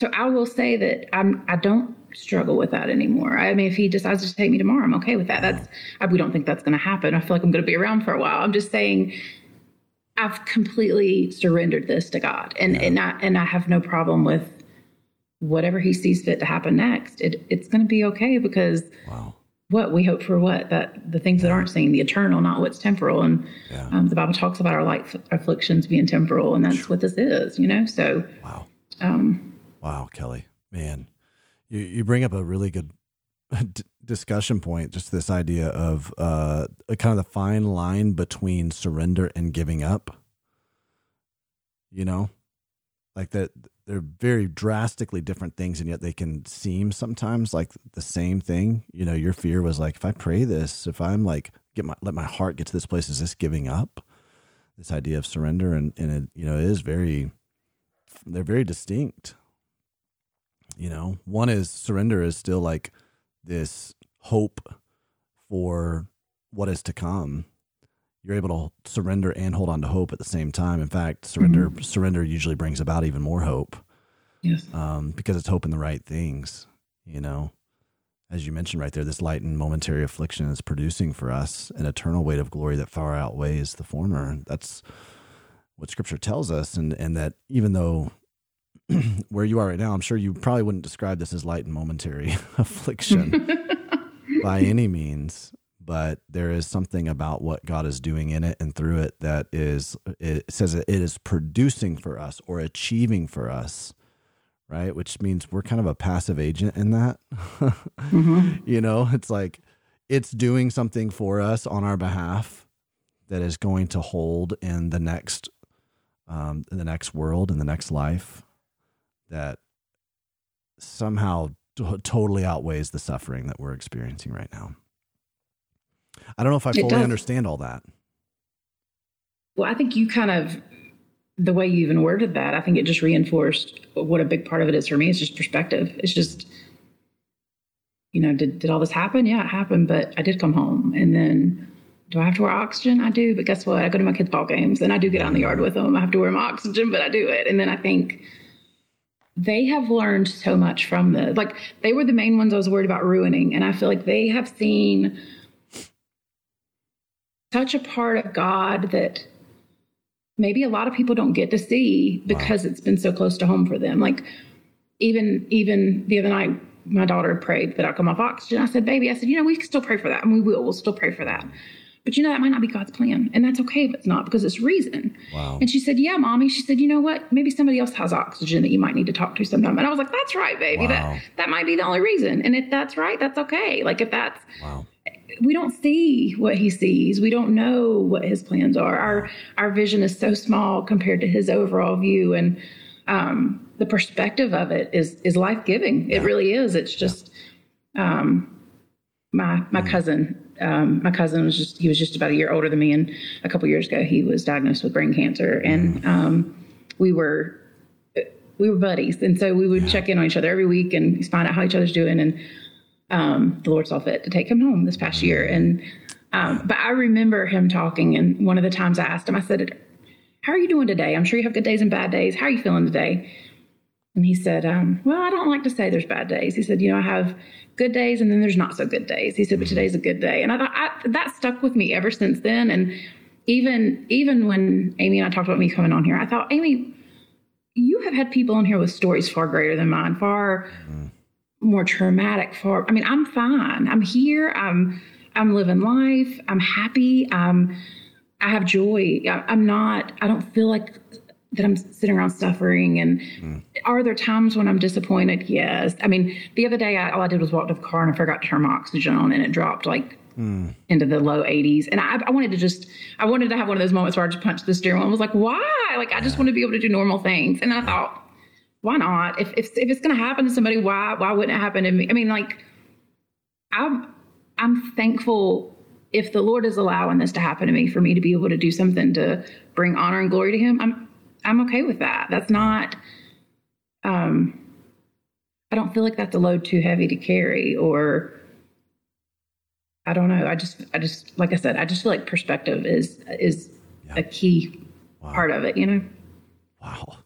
so I will say that I'm I don't struggle with that anymore. I mean, if he decides to take me tomorrow, I'm okay with that. That's I, we don't think that's going to happen. I feel like I'm going to be around for a while. I'm just saying I've completely surrendered this to God, and yeah. and I and I have no problem with whatever He sees fit to happen next. It, it's going to be okay because wow. what we hope for what that the things yeah. that aren't seen, the eternal, not what's temporal, and yeah. um, the Bible talks about our light afflictions being temporal, and that's what this is, you know. So wow. Um, Wow, Kelley, man, you you bring up a really good d- discussion point. Just this idea of uh, kind of the fine line between surrender and giving up. You know, like that they're very drastically different things, and yet they can seem sometimes like the same thing. You know, your fear was like, if I pray this, if I'm like get my let my heart get to this place, is this giving up? This idea of surrender, and and it you know it is very they're very distinct you know one is surrender is still like this hope for what is to come. You're able to surrender and hold on to hope at the same time. In fact surrender mm-hmm. surrender usually brings about even more hope yes. um, because it's hope in the right things you know. As you mentioned right there this light and momentary affliction is producing for us an eternal weight of glory that far outweighs the former. That's what scripture tells us and and that even though where you are right now, I'm sure you probably wouldn't describe this as light and momentary affliction by any means, but there is something about what God is doing in it and through it that is, it says it is producing for us or achieving for us, right? Which means we're kind of a passive agent in that. mm-hmm. You know, it's like it's doing something for us on our behalf that is going to hold in the next um, in the next world in the next life that somehow t- totally outweighs the suffering that we're experiencing right now. I don't know if I fully understand all that. Well, I think you kind of the way you even worded that, I think it just reinforced what a big part of it is for me. It's just perspective. It's just, you know, did did all this happen? Yeah, it happened, but I did come home, and then do I have to wear oxygen? I do, but guess what? I go to my kids' ball games and I do get out in the yard with them. I have to wear my oxygen, but I do it. And then I think they have learned so much from this. Like they were the main ones I was worried about ruining. And I feel like they have seen such a part of God that maybe a lot of people don't get to see because wow. it's been so close to home for them. Like even even the other night, my daughter prayed that I come off oxygen. I said, baby, I said, you know, we can still pray for that. And we will. We'll still pray for that. But you know, that might not be God's plan. And that's okay if it's not because it's reason. Wow. And she said, Yeah, mommy. She said, You know what? Maybe somebody else has oxygen that you might need to talk to sometime. And I was like, That's right, baby. Wow. That that might be the only reason. And if that's right, that's okay. Like if that's wow. we don't see what he sees. We don't know what his plans are. Our our vision is so small compared to his overall view, and um, the perspective of it is is life giving. It really is. It's just um, my my mm. cousin. Um, my cousin was just he was just about a year older than me, and a couple years ago he was diagnosed with brain cancer, and mm. um, we were we were buddies, and so we would yeah. check in on each other every week and find out how each other's doing, and um, the Lord saw fit to take him home this past year. And um, but I remember him talking, and one of the times I asked him, I said, "How are you doing today? I'm sure you have good days and bad days. How are you feeling today?" And he said, um, "Well, I don't like to say there's bad days." He said, "You know, I have good days, and then there's not so good days." He said, "But today's a good day," and I thought I, that stuck with me ever since then. And even even when Amy and I talked about me coming on here, I thought, Amy, you have had people on here with stories far greater than mine, far. Mm more traumatic for i mean i'm fine i'm here i'm i'm living life i'm happy i'm i have joy i'm not i don't feel like that i'm sitting around suffering and mm. are there times when i'm disappointed yes i mean the other day I, all i did was walk to the car and i forgot to turn my oxygen on and it dropped like mm. into the low 80s and I, I wanted to just i wanted to have one of those moments where i just punched the steering wheel and was like why like i just want to be able to do normal things and i thought why not? If if if it's going to happen to somebody, why why wouldn't it happen to me? I mean, like, I'm I'm thankful if the Lord is allowing this to happen to me for me to be able to do something to bring honor and glory to Him. I'm I'm okay with that. That's not. Um, I don't feel like that's a load too heavy to carry, or I don't know. I just I just like I said, I just feel like perspective is is yeah. a key wow. part of it. You know. Wow.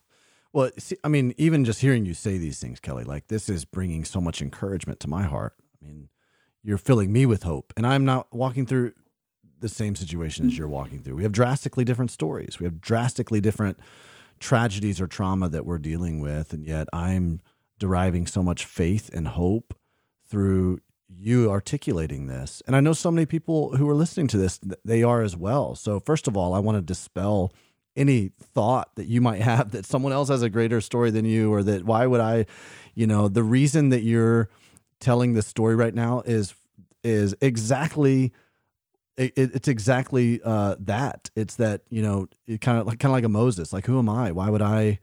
Well, see, I mean, even just hearing you say these things, Kelley, like this is bringing so much encouragement to my heart. I mean, you're filling me with hope, and I'm not walking through the same situation as you're walking through. We have drastically different stories. We have drastically different tragedies or trauma that we're dealing with, and yet I'm deriving so much faith and hope through you articulating this. And I know so many people who are listening to this, they are as well. So, first of all, I want to dispel any thought that you might have that someone else has a greater story than you or that why would I, you know, the reason that you're telling this story right now is is exactly it, it's exactly uh, that. It's that you know, it kind of like kind of like a Moses. Like, who am I? Why would I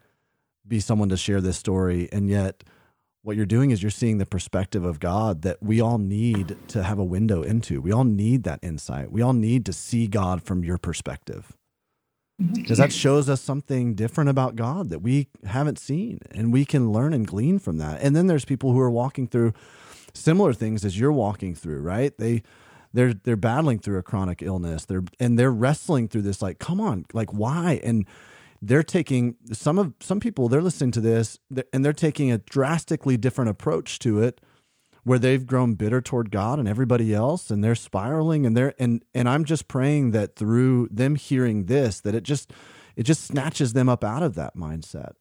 be someone to share this story? And yet, what you're doing is you're seeing the perspective of God that we all need to have a window into. We all need that insight. We all need to see God from your perspective because that shows us something different about God that we haven't seen and we can learn and glean from that. And then there's people who are walking through similar things as you're walking through, right? They they're they're battling through a chronic illness. They're and they're wrestling through this like come on, like why? And they're taking some of some people they're listening to this and they're taking a drastically different approach to it where they've grown bitter toward God and everybody else and they're spiraling and they're and and I'm just praying that through them hearing this that it just it just snatches them up out of that mindset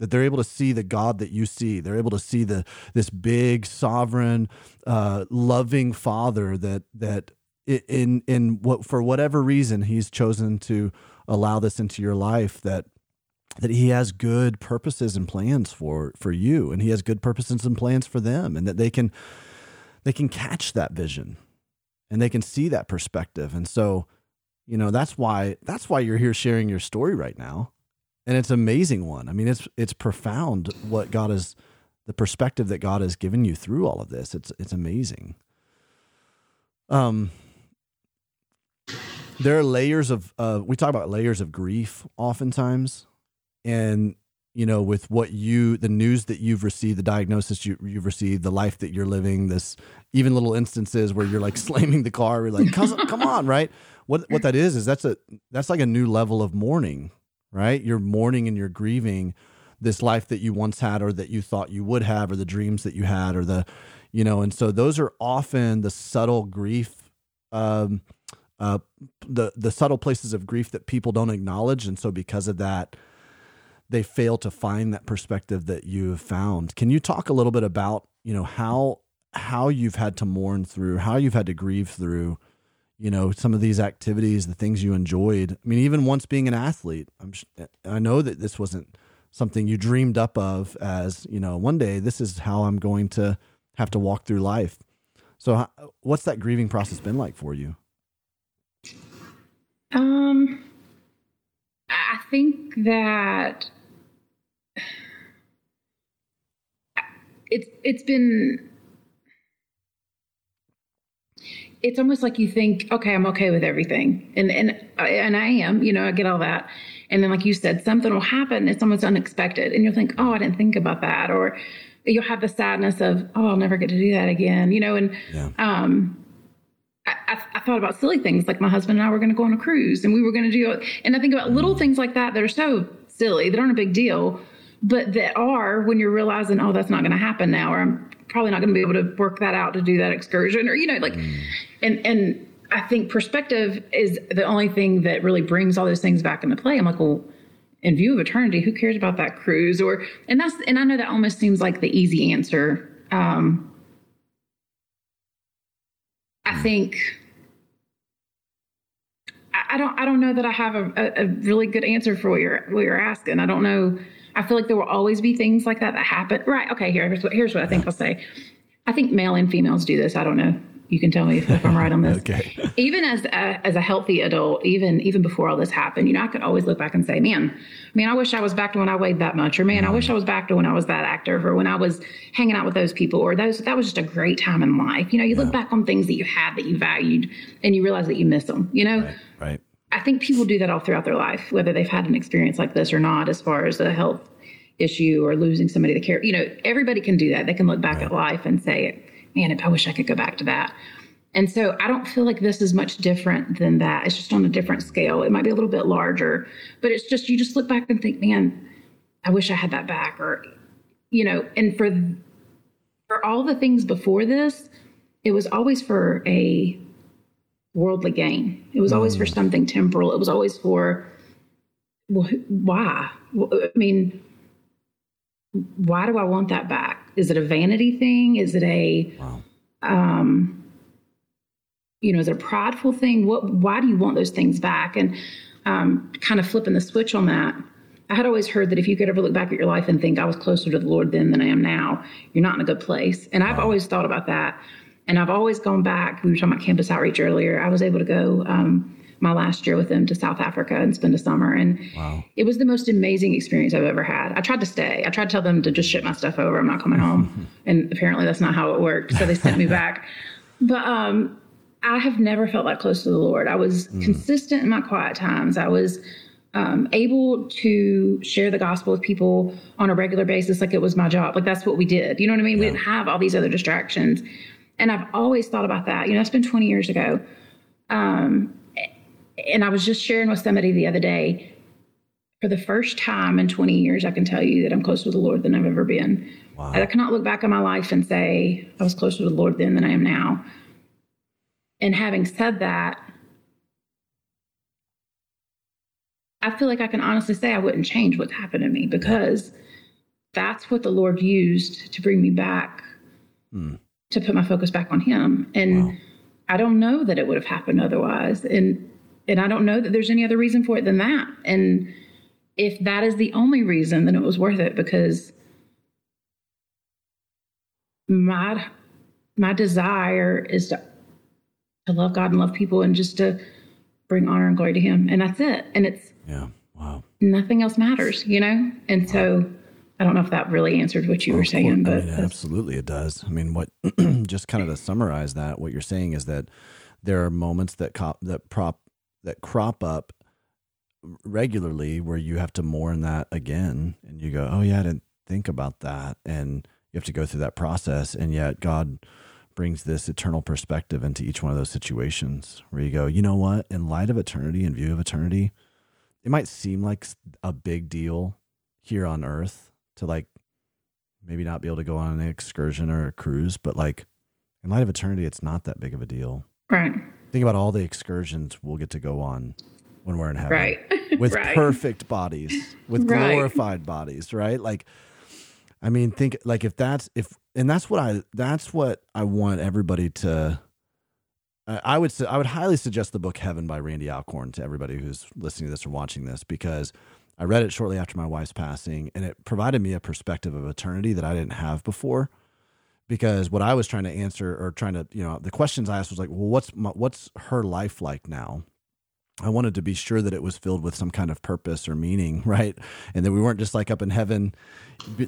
that they're able to see the God that you see. They're able to see the this big sovereign uh, loving father that that in in what for whatever reason he's chosen to allow this into your life that that he has good purposes and plans for for you and he has good purposes and plans for them and that they can they can catch that vision and they can see that perspective. And so you know that's why that's why you're here sharing your story right now and it's an amazing one. I mean it's it's profound what god is the perspective that god has given you through all of this. It's it's amazing. Um there are layers of uh, we talk about layers of grief oftentimes. And you know with what you the news that you've received the diagnosis you, you've received the life that you're living this even little instances where you're like slamming the car you're like come on right? What what that is is that's a that's like a new level of mourning right you're mourning and you're grieving this life that you once had or that you thought you would have or the dreams that you had or the you know and so those are often the subtle grief um uh the the subtle places of grief that people don't acknowledge and so because of that they fail to find that perspective that you have found. Can you talk a little bit about, you know, how how you've had to mourn through, how you've had to grieve through, you know, some of these activities, the things you enjoyed. I mean, even once being an athlete, I'm I know that this wasn't something you dreamed up of as, you know, one day this is how I'm going to have to walk through life. So, what's that grieving process been like for you? Um, I think that it's it's been it's almost like you think, okay, I'm okay with everything, and and and I am, you know, I get all that, and then like you said, something will happen. It's almost unexpected, and you'll think, oh, I didn't think about that, or you'll have the sadness of, oh, I'll never get to do that again, you know, and yeah. um. I, I, thought about silly things like my husband and I were going to go on a cruise and we were going to do it. And I think about little things like that that are so silly, that aren't a big deal, but that are when you're realizing, oh, that's not going to happen now, or I'm probably not going to be able to work that out to do that excursion, or you know, like, mm. and and I think perspective is the only thing that really brings all those things back into play. I'm like, well, in view of eternity, who cares about that cruise? Or and that's and I know that almost seems like the easy answer. Um, I mm. think I don't I don't know that I have a, a, really good answer for what you're what you're asking. I don't know. I feel like there will always be things like that that happen. Right. Okay. Here's what here's what I think I'll say. I think male and females do this. I don't know you can tell me if, if I'm right on this. okay. Even as a, as a healthy adult, even even before all this happened, you know, I could always look back and say, man, I mean, I wish I was back to when I weighed that much, or man, I wish I was back to when I was that active, or when I was hanging out with those people, or those that was just a great time in life. You know, you yeah. look back on things that you had that you valued, and you realize that you miss them. You know, right. I think people do that all throughout their life, whether they've had an experience like this or not, as far as a health issue or losing somebody to care. You know, everybody can do that. They can look back right. at life and say, man, I wish I could go back to that. And so I don't feel like this is much different than that. It's just on a different scale. It might be a little bit larger, but it's just you just look back and think, man, I wish I had that back or you know, and for for all the things before this, it was always for a worldly gain. It was always mm. for something temporal. It was always for well, why? I mean, why do I want that back? Is it a vanity thing? Is it a wow. um you know, is it a prideful thing? What, why do you want those things back? And um, kind of flipping the switch on that. I had always heard that if you could ever look back at your life and think I was closer to the Lord then than I am now, you're not in a good place. And I've wow. always thought about that. And I've always gone back. We were talking about campus outreach earlier. I was able to go um, my last year with them to South Africa and spend a summer. And wow. it was the most amazing experience I've ever had. I tried to stay. I tried to tell them to just ship my stuff over. I'm not coming home. and apparently that's not how it worked. So they sent me back. But um, I have never felt that close to the Lord. I was mm. consistent in my quiet times. I was um, able to share the gospel with people on a regular basis, like it was my job. Like that's what we did. You know what I mean? Yeah. We didn't have all these other distractions. And I've always thought about that. You know, that's been 20 years ago. Um, and I was just sharing with somebody the other day. For the first time in 20 years, I can tell you that I'm closer to the Lord than I've ever been. Wow. I cannot look back on my life and say I was closer to the Lord then than I am now. And having said that, I feel like I can honestly say I wouldn't change what's happened to me because that's what the Lord used to bring me back, hmm. To put my focus back on Him. And wow. I don't know that it would have happened otherwise. And and I don't know that there's any other reason for it than that. And if that is the only reason, then it was worth it because my my desire is to to love God and love people and just to bring honor and glory to Him. And that's it. And it's, yeah, wow. Nothing else matters, you know? And wow. so I don't know if that really answered what you were saying, but I mean, absolutely it does. I mean, what just kind of to summarize that, what you're saying is that there are moments that cop, that prop, that crop up regularly where you have to mourn that again and you go, oh, yeah, I didn't think about that. And you have to go through that process. And yet, God, brings this eternal perspective into each one of those situations where you go, you know what? In light of eternity, in view of eternity, it might seem like a big deal here on earth to like maybe not be able to go on an excursion or a cruise, but like in light of eternity, it's not that big of a deal. Right. Think about all the excursions we'll get to go on when we're in heaven. Right. With right. perfect bodies, with right. glorified bodies, right? Like I mean, think like if that's if and that's what I that's what I want everybody to. I would say I would highly suggest the book Heaven by Randy Alcorn to everybody who's listening to this or watching this because I read it shortly after my wife's passing and it provided me a perspective of eternity that I didn't have before because what I was trying to answer or trying to, you know, the questions I asked was like, well, what's my, what's her life like now? I wanted to be sure that it was filled with some kind of purpose or meaning, right? And that we weren't just like up in heaven,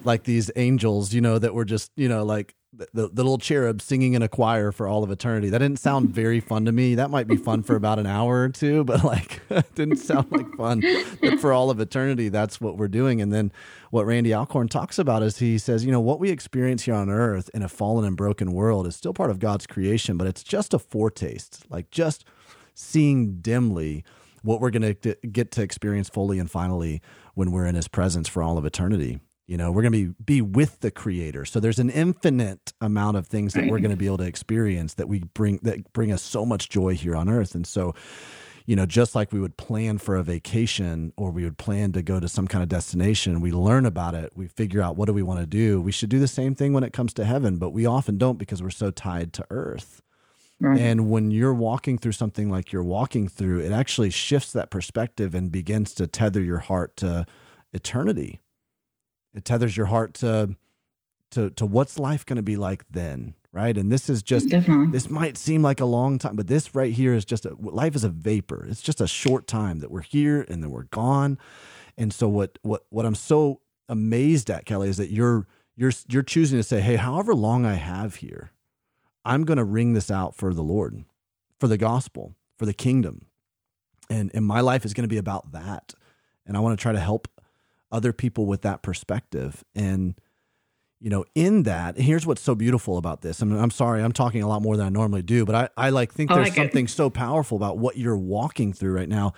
like these angels, you know, that were just, you know, like the, the, little cherub singing in a choir for all of eternity. That didn't sound very fun to me. That might be fun for about an hour or two, but like, it didn't sound like fun. But for all of eternity, that's what we're doing. And then what Randy Alcorn talks about is he says, you know, what we experience here on earth in a fallen and broken world is still part of God's creation, but it's just a foretaste, like just seeing dimly what we're going to get to experience fully and finally when we're in his presence for all of eternity. You know, we're going to be be with the creator. So there's an infinite amount of things that we're going to be able to experience that we bring that bring us so much joy here on earth. And so, you know, just like we would plan for a vacation or we would plan to go to some kind of destination, we learn about it, we figure out what do we want to do. We should do the same thing when it comes to heaven, but we often don't because we're so tied to earth. Right. And when you're walking through something like you're walking through, it actually shifts that perspective and begins to tether your heart to eternity. It tethers your heart to to to what's life going to be like then, right? And this is just Definitely. this might seem like a long time, but this right here is just a, life is a vapor. It's just a short time that we're here and then we're gone. And so what what what I'm so amazed at, Kelley, is that you're you're you're choosing to say, "Hey, however long I have here, I'm going to ring this out for the Lord, for the gospel, for the kingdom. And, and my life is going to be about that. And I want to try to help other people with that perspective. And, you know, in that, here's what's so beautiful about this. I mean, I'm sorry, I'm talking a lot more than I normally do, but I, I like think there's like something it. so powerful about what you're walking through right now.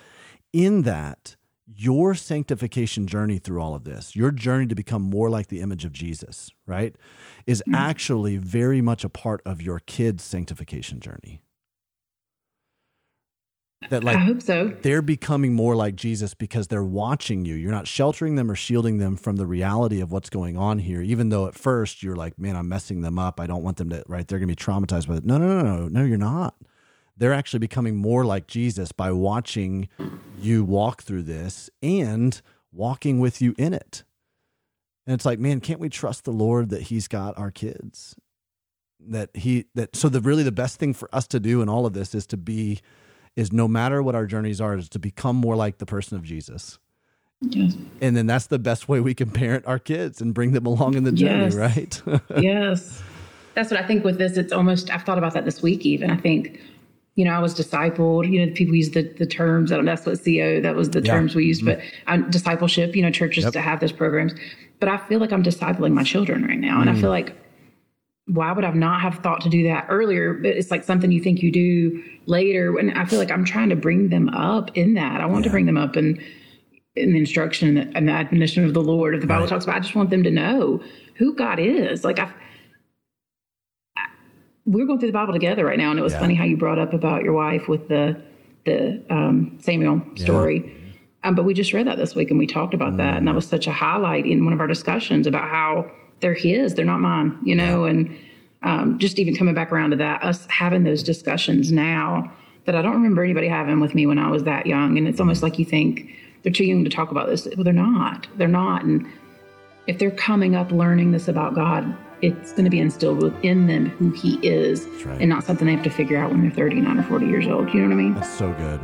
In that, your sanctification journey through all of this, your journey to become more like the image of Jesus, right, is mm-hmm. actually very much a part of your kids' sanctification journey. That like I hope so. They're becoming more like Jesus because they're watching you. You're not sheltering them or shielding them from the reality of what's going on here. Even though at first you're like, man, I'm messing them up. I don't want them to right. They're gonna be traumatized by it. No, no, no, no, no. You're not they're actually becoming more like Jesus by watching you walk through this and walking with you in it. And it's like, man, can't we trust the Lord that He's got our kids? That He that so the really the best thing for us to do in all of this is to be is no matter what our journeys are, is to become more like the person of Jesus. Yes. And then that's the best way we can parent our kids and bring them along in the journey, yes. right? yes. That's what I think with this. It's almost, I've thought about that this week even. I think you know, I was discipled. You know, people use the, the terms. I don't know that's what CO. That was the yeah. terms we used, mm-hmm. but um, discipleship. You know, churches yep. to have those programs. But I feel like I'm discipling my children right now, and mm. I feel like why would I not have thought to do that earlier? But it's like something you think you do later, and I feel like I'm trying to bring them up in that. I want yeah. to bring them up in in the instruction and the admonition of the Lord. If the Bible right. talks about, I just want them to know who God is. Like I we're going through the Bible together right now, and it was yeah. funny how you brought up about your wife with the the um, Samuel story. Yeah. Um, but we just read that this week, and we talked about mm. that, and that was such a highlight in one of our discussions about how they're his, they're not mine, you know, and um, just even coming back around to that, us having those discussions now that I don't remember anybody having with me when I was that young, and it's almost like you think they're too young to talk about this. Well, they're not. They're not, and if they're coming up learning this about God, it's going to be instilled within them who he is right. and not something they have to figure out when they're 39 or 40 years old. You know what I mean? That's so good.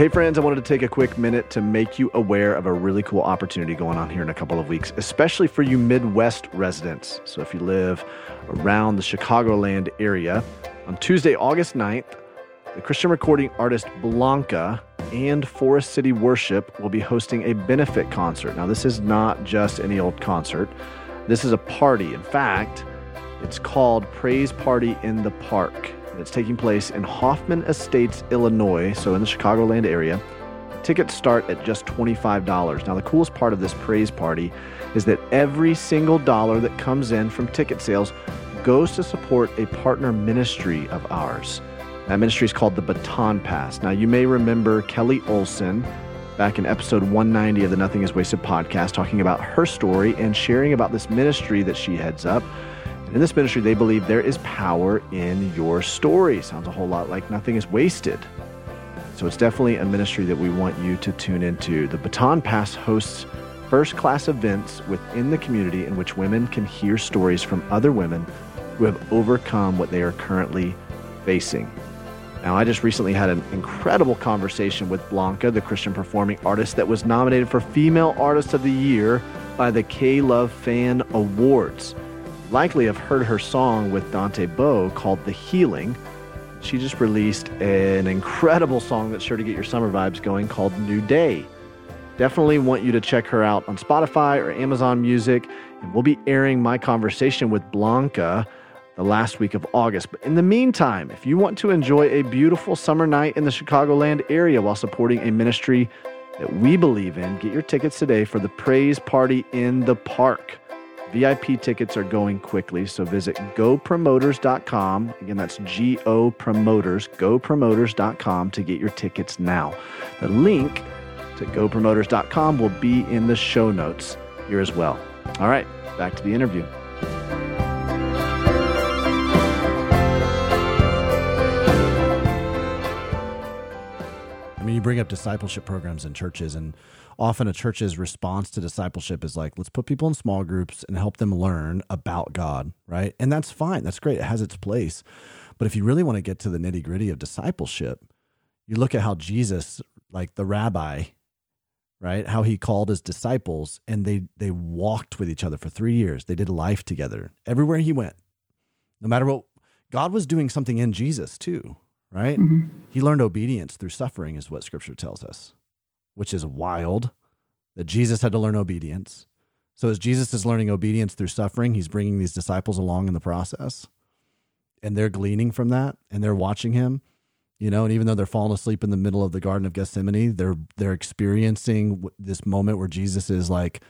Hey, friends, I wanted to take a quick minute to make you aware of a really cool opportunity going on here in a couple of weeks, especially for you Midwest residents. So, if you live around the Chicagoland area, on Tuesday, August 9th, the Christian recording artist Blanca and Forest City Worship will be hosting a benefit concert. Now, this is not just any old concert, this is a party. In fact, it's called Praise Party in the Park. It's taking place in Hoffman Estates, Illinois, so in the Chicagoland area. Tickets start at just $25. Now, the coolest part of this praise party is that every single dollar that comes in from ticket sales goes to support a partner ministry of ours. That ministry is called the Baton Pass. Now, you may remember Kelly Olson back in episode 190 of the Nothing is Wasted podcast talking about her story and sharing about this ministry that she heads up. In this ministry, they believe there is power in your story. Sounds a whole lot like Nothing is Wasted. So it's definitely a ministry that we want you to tune into. The Baton Pass hosts first class events within the community in which women can hear stories from other women who have overcome what they are currently facing. Now, I just recently had an incredible conversation with Blanca, the Christian performing artist that was nominated for Female Artist of the Year by the K Love Fan Awards. Likely have heard her song with Dante Bowe called The Healing. She just released an incredible song that's sure to get your summer vibes going called New Day. Definitely want you to check her out on Spotify or Amazon Music. And we'll be airing my conversation with Blanca the last week of August. But in the meantime, if you want to enjoy a beautiful summer night in the Chicagoland area while supporting a ministry that we believe in, get your tickets today for the Praise Party in the Park. VIP tickets are going quickly, so visit gopromoters.com. Again, that's G O Promoters, gopromoters.com to get your tickets now. The link to gopromoters.com will be in the show notes here as well. All right, back to the interview. You bring up discipleship programs in churches, and often a church's response to discipleship is like, let's put people in small groups and help them learn about God, right? And that's fine. That's great. It has its place. But if you really want to get to the nitty gritty of discipleship, you look at how Jesus, like the rabbi, right? How he called his disciples and they they walked with each other for 3 years. They did life together everywhere he went. No matter what God was doing something in Jesus too, right? Mm-hmm. He learned obedience through suffering, is what scripture tells us, which is wild that Jesus had to learn obedience. So, as Jesus is learning obedience through suffering, he's bringing these disciples along in the process. And they're gleaning from that and they're watching him, you know, and even though they're falling asleep in the middle of the Garden of Gethsemane, they're, they're experiencing this moment where Jesus is like,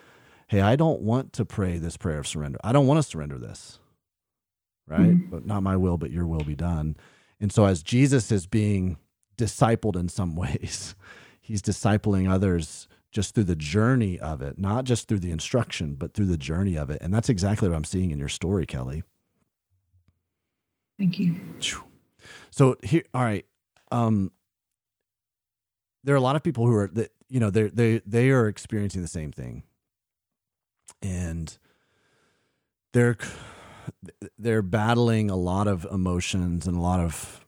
Hey, I don't want to pray this prayer of surrender. I don't want to surrender this, right? Mm-hmm. But not my will, but your will be done. And so, as Jesus is being discipled in some ways, he's discipling others just through the journey of it, not just through the instruction, but through the journey of it. And that's exactly what I'm seeing in your story, Kelley. Thank you. So here, all right. Um, there are a lot of people who are that you know they they they are experiencing the same thing, and they're they're battling a lot of emotions and a lot of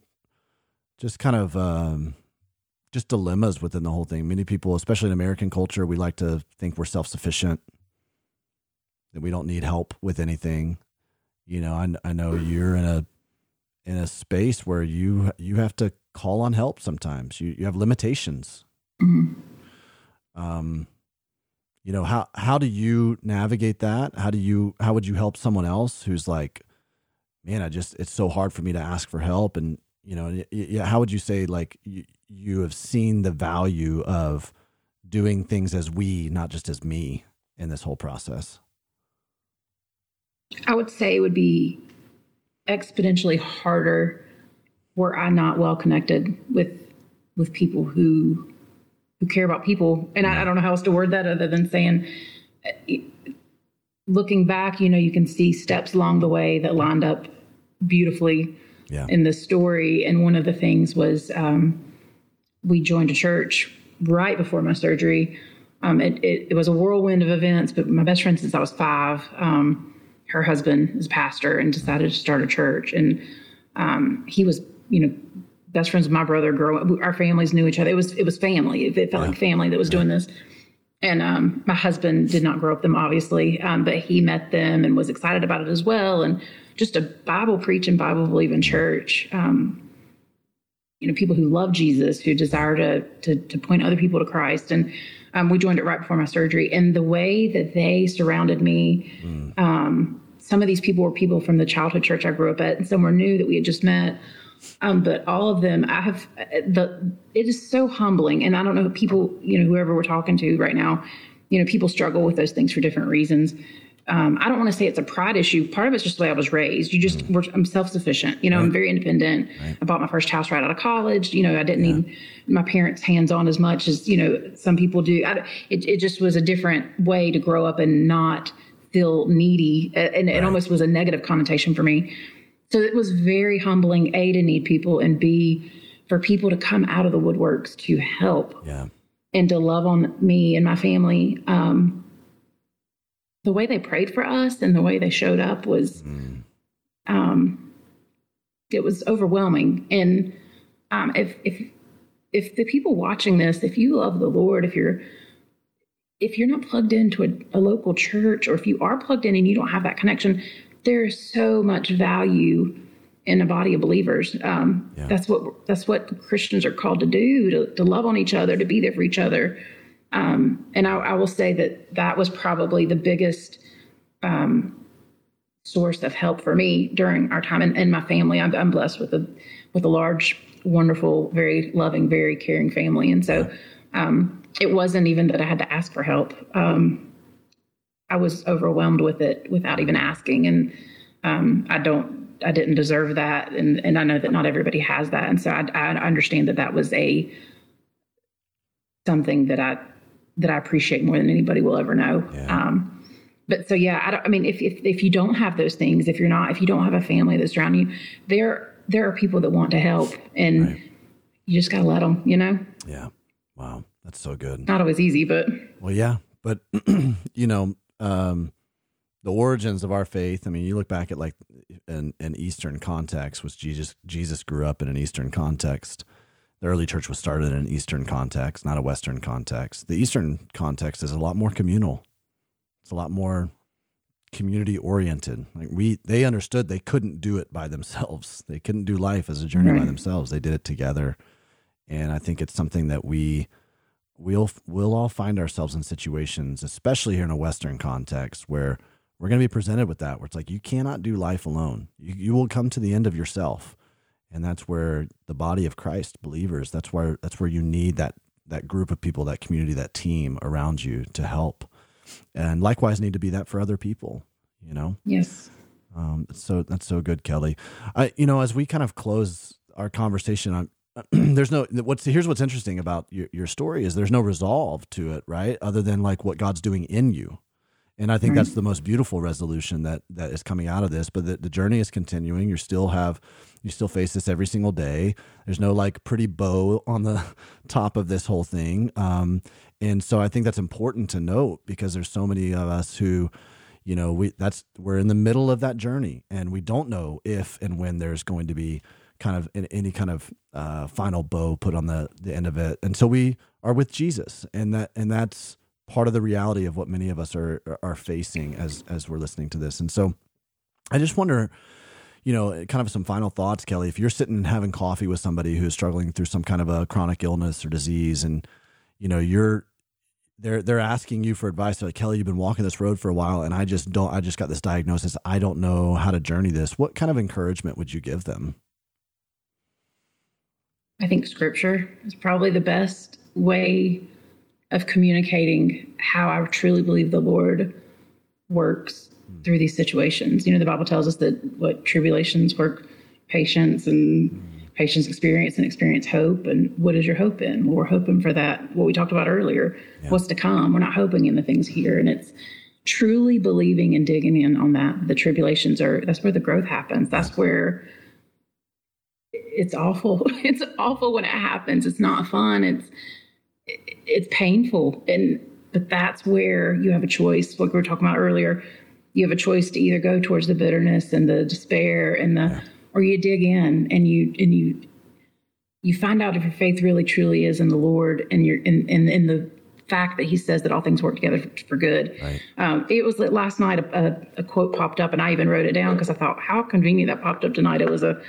just kind of um, just dilemmas within the whole thing. Many people, especially in American culture, we like to think we're self sufficient, that we don't need help with anything. You know, I, I know you're in a in a space where you you have to call on help sometimes. You you have limitations. Mm-hmm. Um, you know how how do you navigate that? How do you how would you help someone else who's like man i just it's so hard for me to ask for help. And you know yeah how would you say like you, you have seen the value of doing things as we not just as me in this whole process? I would say it would be exponentially harder were i not well connected with with people who who care about people. And I, I don't know how else to word that other than saying, looking back, you know, you can see steps along the way that lined up beautifully yeah. in the story. And one of the things was um, we joined a church right before my surgery. Um, it, it, it, was a whirlwind of events, but my best friend since I was five, um, her husband is a pastor and decided to start a church. And um, he was, you know, best friends with my brother growing our families knew each other. It was it was family. It, felt yeah. like family that was yeah. doing this. And um, my husband did not grow up them obviously um, but he met them and was excited about it as well. And just a bible preaching bible believing church um, you know people who love jesus who desire to, to, to point other people to christ. And um, we joined it right before my surgery. And the way that they surrounded me mm. some of these people were people from the childhood church i grew up at. And some were new that we had just met um, but all of them, I have the. It is so humbling, and I don't know people. You know, whoever we're talking to right now, you know, people struggle with those things for different reasons. Um, I don't want to say it's a pride issue. Part of it's just the way I was raised. You just, mm. I'm self sufficient. You know, right. I'm very independent. Right. I bought my first house right out of college. You know, I didn't yeah. need my parents' hands on as much as you know some people do. I, it, it just was a different way to grow up and not feel needy, and right. it almost was a negative connotation for me. So it was very humbling, A, to need people, and B, for people to come out of the woodworks to help Yeah. and to love on me and my family. Um, the way they prayed for us and the way they showed up was, Mm. um, it was overwhelming. And um, if if if the people watching this, if you love the Lord, if you're if you're not plugged into a, a local church, or if you are plugged in and you don't have that connection, there's so much value in a body of believers. Um, Yeah. That's what that's what Christians are called to do: to, to love on each other, to be there for each other. Um, and I, I will say that that was probably the biggest um, source of help for me during our time and, and my family. I'm, I'm blessed with a with a large, wonderful, very loving, very caring family, and so um, it wasn't even that I had to ask for help. Um, I was overwhelmed with it without even asking, and um, I don't. I didn't deserve that, and and I know that not everybody has that, and so I, I understand that that was a something that I that I appreciate more than anybody will ever know. Yeah. Um, but so yeah, I, don't, I mean, if, if if you don't have those things, if you're not, if you don't have a family that's around you, there there are people that want to help, and Right. you just gotta let them. You know, Yeah. Wow. That's so good. not always easy, but Well, yeah, but you know, um, the origins of our faith. I mean, you look back at like an, an Eastern context, which Jesus Jesus grew up in an Eastern context. The early church was started in an Eastern context, not a Western context. The Eastern context is a lot more communal. It's a lot more community oriented. Like we, they understood they couldn't do it by themselves. They couldn't do life as a journey by themselves. They did it together, and I think it's something that we we'll we'll all find ourselves in situations, especially here in a Western context, where we're going to be presented with that, where it's like you cannot do life alone. You, you will come to the end of yourself, and that's where the body of Christ, believers, that's where that's where you need that that group of people, that community, that team around you to help, and likewise need to be that for other people. You know, yes, um, so that's so good, Kelley. I, you know, as we kind of close our conversation on, there's no what's here's what's interesting about your, your story is there's no resolve to it, right? Other than like what God's doing in you, and I think that's the most beautiful resolution that that is coming out of this. But the, the journey is continuing. You still have, you still face this every single day. There's no like pretty bow on the top of this whole thing, um, and so I think that's important to note because there's so many of us who you know we that's we're in the middle of that journey and we don't know if and when there's going to be kind of any kind of uh, final bow put on the the end of it and so we are with jesus and that and that's part of the reality of what many of us are are facing as as we're listening to this and so i just wonder you know kind of some final thoughts kelley if you're sitting and having coffee with somebody who's struggling through some kind of a chronic illness or disease and you know you're they're they're asking you for advice. They're like, Kelley, you've been walking this road for a while, and I just don't. I just got this diagnosis. I don't know how to journey this. What kind of encouragement would you give them? I think scripture is probably the best way of communicating how I truly believe the Lord works through these situations. You know, the Bible tells us that what tribulations work patience and patience experience and experience hope. And what is your hope in? Well, we're hoping for that, what we talked about earlier, what's to come. We're not hoping in the things here. And it's truly believing and digging in on that. The tribulations are, that's where the growth happens. That's where it's awful. It's awful when it happens. It's not fun. It's it's painful, and but that's where you have a choice. Like we were talking about earlier, you have a choice to either go towards the bitterness and the despair and the, or you dig in and you and you you find out if your faith really truly is in the Lord and you're in in, in the fact that He says that all things work together for, for good. Right. Um, it was last night a, a, a quote popped up, and I even wrote it down because I thought how convenient that popped up tonight. It was a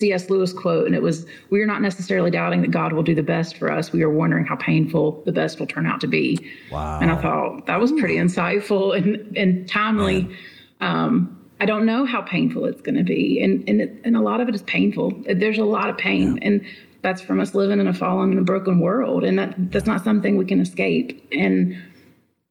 C.S. Lewis quote, and it was, "We are not necessarily doubting that God will do the best for us. We are wondering how painful the best will turn out to be." Wow. And I thought that was pretty insightful and and timely. Um, I don't know how painful it's going to be, and and it, and a lot of it is painful. There's a lot of pain, and that's from us living in a fallen and a broken world, and that that's not something we can escape. And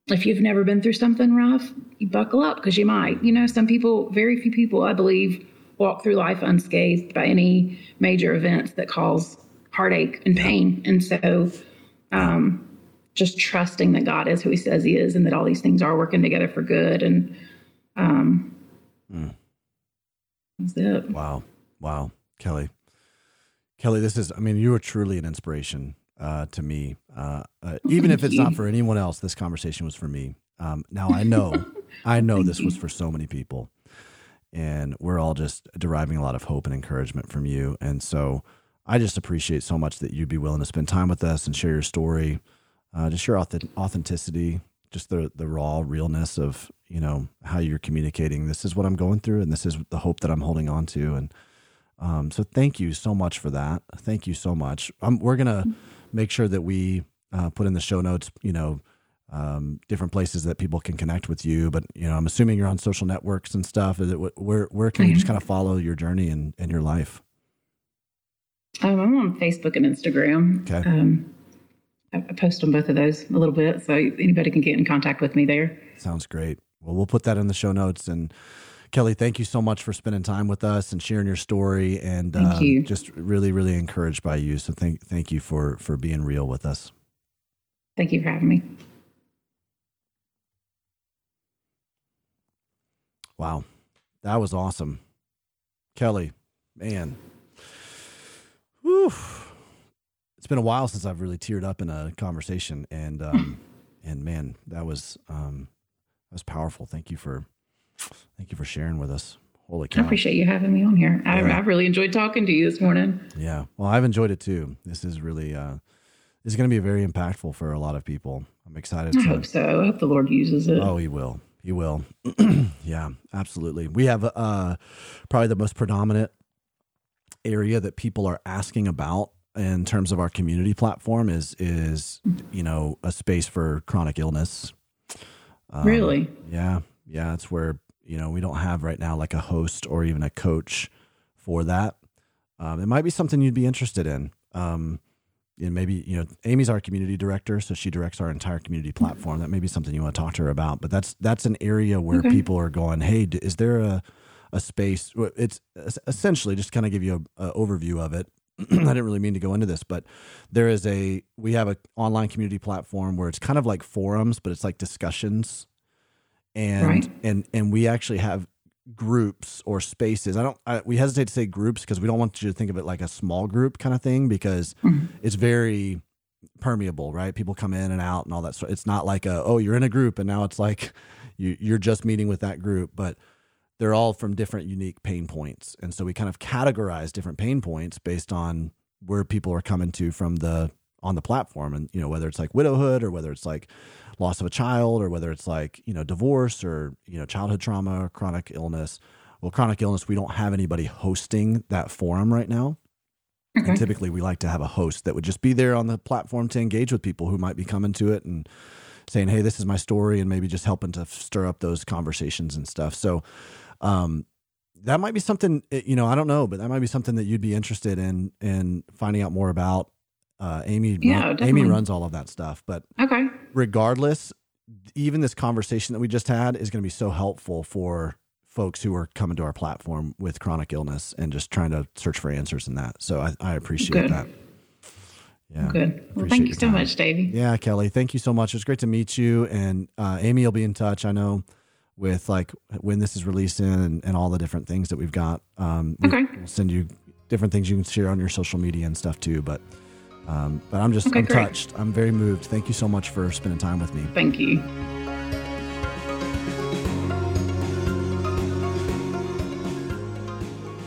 if you've never been through something rough, you buckle up because you might. You know, some people, very few people, I believe, walk through life unscathed by any major events that cause heartache and pain. And so, um, just trusting that God is who He says He is, and that all these things are working together for good. And um, that's it. Wow. Wow. Kelley. Kelley, this is, I mean, you are truly an inspiration uh, to me. Uh, uh, even if it's not for anyone else, this conversation was for me. Um, now I know, I know this was for so many people. And we're all just deriving a lot of hope and encouragement from you. And so I just appreciate so much that you'd be willing to spend time with us and share your story, uh, just your auth- authenticity, just the, the raw realness of, you know, how you're communicating. This is what I'm going through, and this is the hope that I'm holding on to. And um, so thank you so much for that. Thank you so much. Um, we're going to make sure that we uh, put in the show notes, you know, um, different places that people can connect with you. But, you know, I'm assuming you're on social networks and stuff. Is it, where, where can we just kind of follow your journey and, and your life? Um, I'm on Facebook and Instagram. Okay. Um, I, I post on both of those a little bit, so anybody can get in contact with me there. Sounds great. Well, we'll put that in the show notes. And Kelley, thank you so much for spending time with us and sharing your story. And um, you. just really, really encouraged by you. So thank, thank you for for being real with us. Thank you for having me. Wow, that was awesome, Kelley. Man, Whew. it's been a while since I've really teared up in a conversation, and um, and man, that was um, that was powerful. Thank you for thank you for sharing with us. Holy cow. I appreciate you having me on here. I, Yeah. I really enjoyed talking to you this morning. Yeah. Well, I've enjoyed it too. This is really uh this is going to be very impactful for a lot of people. I'm excited I to hope so. I hope the Lord uses it. Oh, he will. He will. yeah, absolutely. We have uh probably the most predominant area that people are asking about in terms of our community platform is is you know a space for chronic illness. Um, really? Yeah, yeah. It's where you know we don't have right now like a host or even a coach for that. Um, it might be something you'd be interested in. Um, and maybe you know Amy's our community director, so she directs our entire community platform. That may be something you want to talk to her about. But that's that's an area where Okay. people are going, "Hey, d- is there a a space?" It's essentially just kind of give you a, a overview of it. I didn't really mean to go into this, but there is a we have an online community platform where it's kind of like forums, but it's like discussions, and Right. and and we actually have groups or spaces. I don't. I, we hesitate to say groups because we don't want you to think of it like a small group kind of thing because mm-hmm. it's very permeable, right? People come in and out and all that. So it's not like a oh you're in a group and now it's like you you're just meeting with that group, but they're all from different unique pain points, and so we kind of categorize different pain points based on where people are coming to from the on the platform, and you know whether it's like widowhood or whether it's like loss of a child or whether it's like you know divorce or you know childhood trauma or chronic illness. Well, chronic illness, we don't have anybody hosting that forum right now. Okay. And typically, we like to have a host that would just be there on the platform to engage with people who might be coming to it and saying, "Hey, this is my story," and maybe just helping to stir up those conversations and stuff. So, um, that might be something eh, you know. I don't know, but that might be something that you'd be interested in in finding out more about. Uh, Amy, Yeah, run- Amy runs all of that stuff, but Okay. regardless, even this conversation that we just had is going to be so helpful for folks who are coming to our platform with chronic illness and just trying to search for answers in that. So I, I appreciate Good. that. Yeah. Good. Well, thank you so time. much, Davey. Yeah, Kelley, thank you so much. It was great to meet you. And uh, Amy will be in touch, I know, with like when this is releasing and, and all the different things that we've got. Um, Okay. We'll send you different things you can share on your social media and stuff too. But um, but I'm just Okay, I'm great. touched. I'm very moved. Thank you so much for spending time with me. Thank you.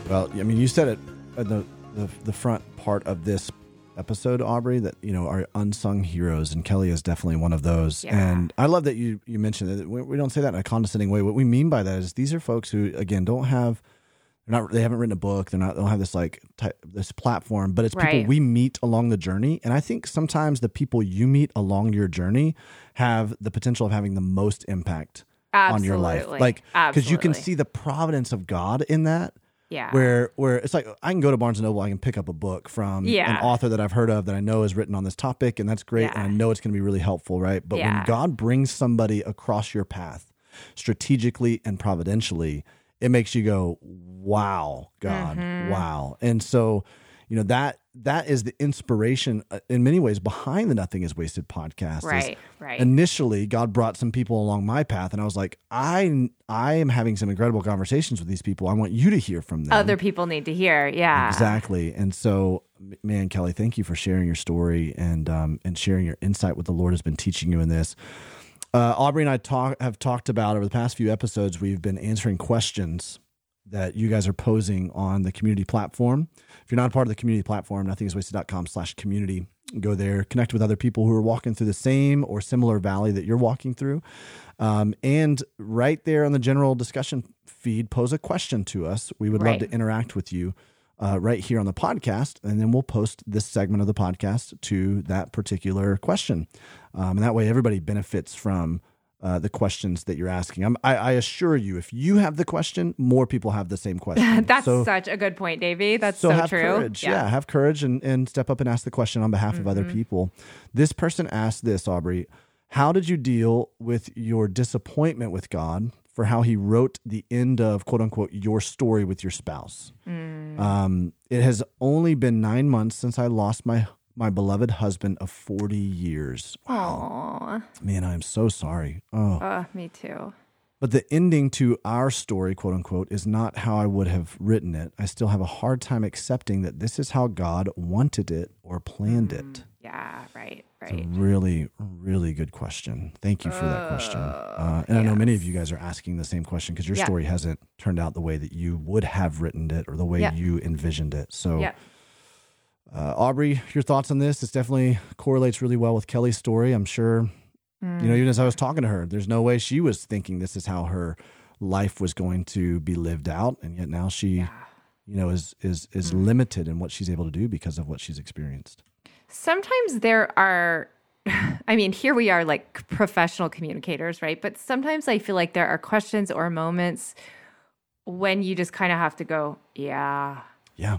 Well, I mean, you said it at the, the the front part of this episode, Aubrey, that you know are unsung heroes, and Kelley is definitely one of those. Yeah. And I love that you you mentioned that we, we don't say that in a condescending way. What we mean by that is these are folks who again don't have. They're not. They haven't written a book. They're not. They don't have this like type, this platform. But it's people Right. we meet along the journey. And I think sometimes the people you meet along your journey have the potential of having the most impact on your life. Like because you can see the providence of God in that Yeah. where where it's like I can go to Barnes and Noble, I can pick up a book from Yeah. an author that I've heard of that I know is written on this topic, and that's great, and I know it's going to be really helpful, right? But when God brings somebody across your path, strategically and providentially, it makes you go, "Wow, God, Mm-hmm. wow!" And so, you know that that is the inspiration uh, in many ways behind the Nothing Is Wasted podcast. Right, right. Initially, God brought some people along my path, and I was like, I I am having some incredible conversations with these people. I want you to hear from them. Other people need to hear. Yeah. Exactly. And so, man, Kelley, thank you for sharing your story and um, and sharing your insight. What the Lord has been teaching you in this. Uh, Aubrey and I talk have talked about over the past few episodes. We've been answering questions that you guys are posing on the community platform. If you're not a part of the community platform, nothingiswasted.com slash community. Go there, connect with other people who are walking through the same or similar valley that you're walking through. Um, and right there on the general discussion feed, pose a question to us. We would love to interact with you uh, right here on the podcast. And then we'll post this segment of the podcast to that particular question. Um, and that way, everybody benefits from uh, the questions that you're asking. I'm, I, I assure you, if you have the question, more people have the same question. That's so, such a good point, Davey. That's so so, have true. courage. Yeah. have courage and, and step up and ask the question on behalf of other Mm-hmm. people. This person asked this, Aubrey. How did you deal with your disappointment with God for how he wrote the end of quote unquote your story with your spouse? Mm. Um, it has only been nine months since I lost my my beloved husband of 40 years. Aw. Man, I am so sorry. Oh. Uh, me too. But the ending to our story, quote unquote, is not how I would have written it. I still have a hard time accepting that this is how God wanted it or planned it. Yeah, right, It's right. a really, really good question. Thank you for that question. Uh, and I know many of you guys are asking the same question because your Yeah. story hasn't turned out the way that you would have written it or the way Yeah. you envisioned it. So, Yeah. uh, Aubrey, your thoughts on this? This definitely correlates really well with Kelley's story. I'm sure, you know, even as I was talking to her, there's no way she was thinking this is how her life was going to be lived out. And yet now she, you know, is, is, is limited in what she's able to do because of what she's experienced. Sometimes there are, I mean, here we are like professional communicators, right? But sometimes I feel like there are questions or moments when you just kind of have to go, yeah. Yeah.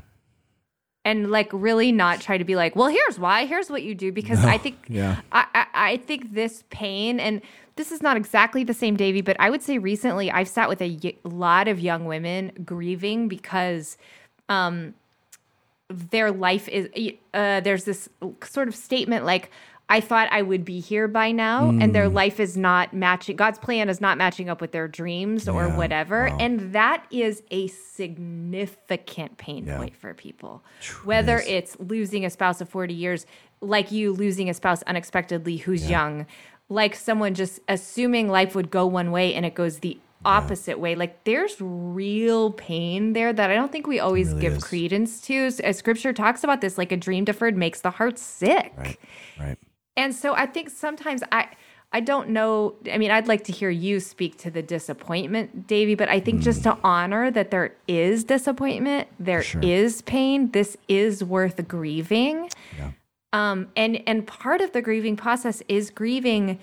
And like really not try to be like, well, here's why, here's what you do, because I think Yeah. I, I, I think this pain, and this is not exactly the same, Davey, but I would say recently I've sat with a y- lot of young women grieving because um, their life is, uh, there's this sort of statement like, I thought I would be here by now, and Mm. their life is not matching. God's plan is not matching up with their dreams or Yeah, whatever. wow. And that is a significant pain Yeah. point for people. Whether is. it's losing a spouse of 40 years, like you losing a spouse unexpectedly who's young, like someone just assuming life would go one way and it goes the opposite way. Like there's real pain there that I don't think we always really give is. credence to. As scripture talks about this, like a dream deferred makes the heart sick. Right. Right. And so I think sometimes I I don't know. I mean, I'd like to hear you speak to the disappointment, Davey, but I think just to honor that there is disappointment, there is sure. pain, this is worth grieving. Yeah. Um, and and part of the grieving process is grieving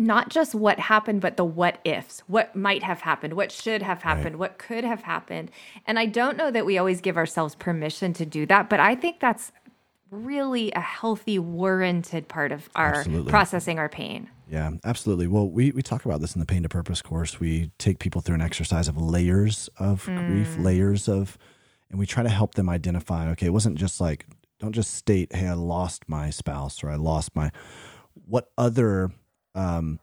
not just what happened, but the what ifs, what might have happened, what should have happened, what could have happened. And I don't know that we always give ourselves permission to do that, but I think that's really a healthy, warranted part of our Absolutely. processing our pain. Yeah, absolutely. Well, we, we talk about this in the Pain to Purpose course. We take people through an exercise of layers of grief, mm. layers of, and we try to help them identify okay, it wasn't just like, don't just state, hey, I lost my spouse or I lost my, what other um,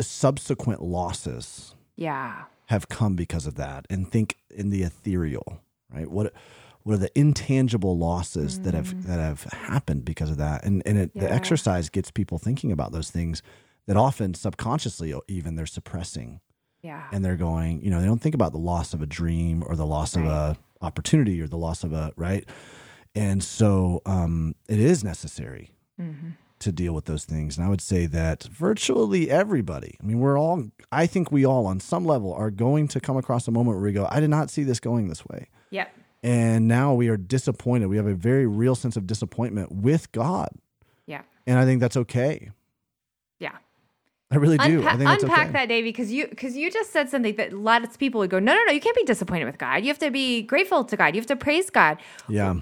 subsequent losses Yeah. have come because of that and think in the ethereal, right? What what are the intangible losses that have that have happened because of that? And and it, the exercise gets people thinking about those things that often subconsciously even they're suppressing Yeah. and they're going, you know, they don't think about the loss of a dream or the loss of a opportunity or the loss of a right. And so um, it is necessary to deal with those things. And I would say that virtually everybody, I mean, we're all, I think we all on some level are going to come across a moment where we go, I did not see this going this way. Yep. And now we are disappointed. We have a very real sense of disappointment with God. Yeah. And I think that's okay. Yeah. I really do. Unpa- I think unpack okay. that, Davey, because you because you just said something that lots of people would go, no, no, no, you can't be disappointed with God. You have to be grateful to God. You have to praise God. Yeah.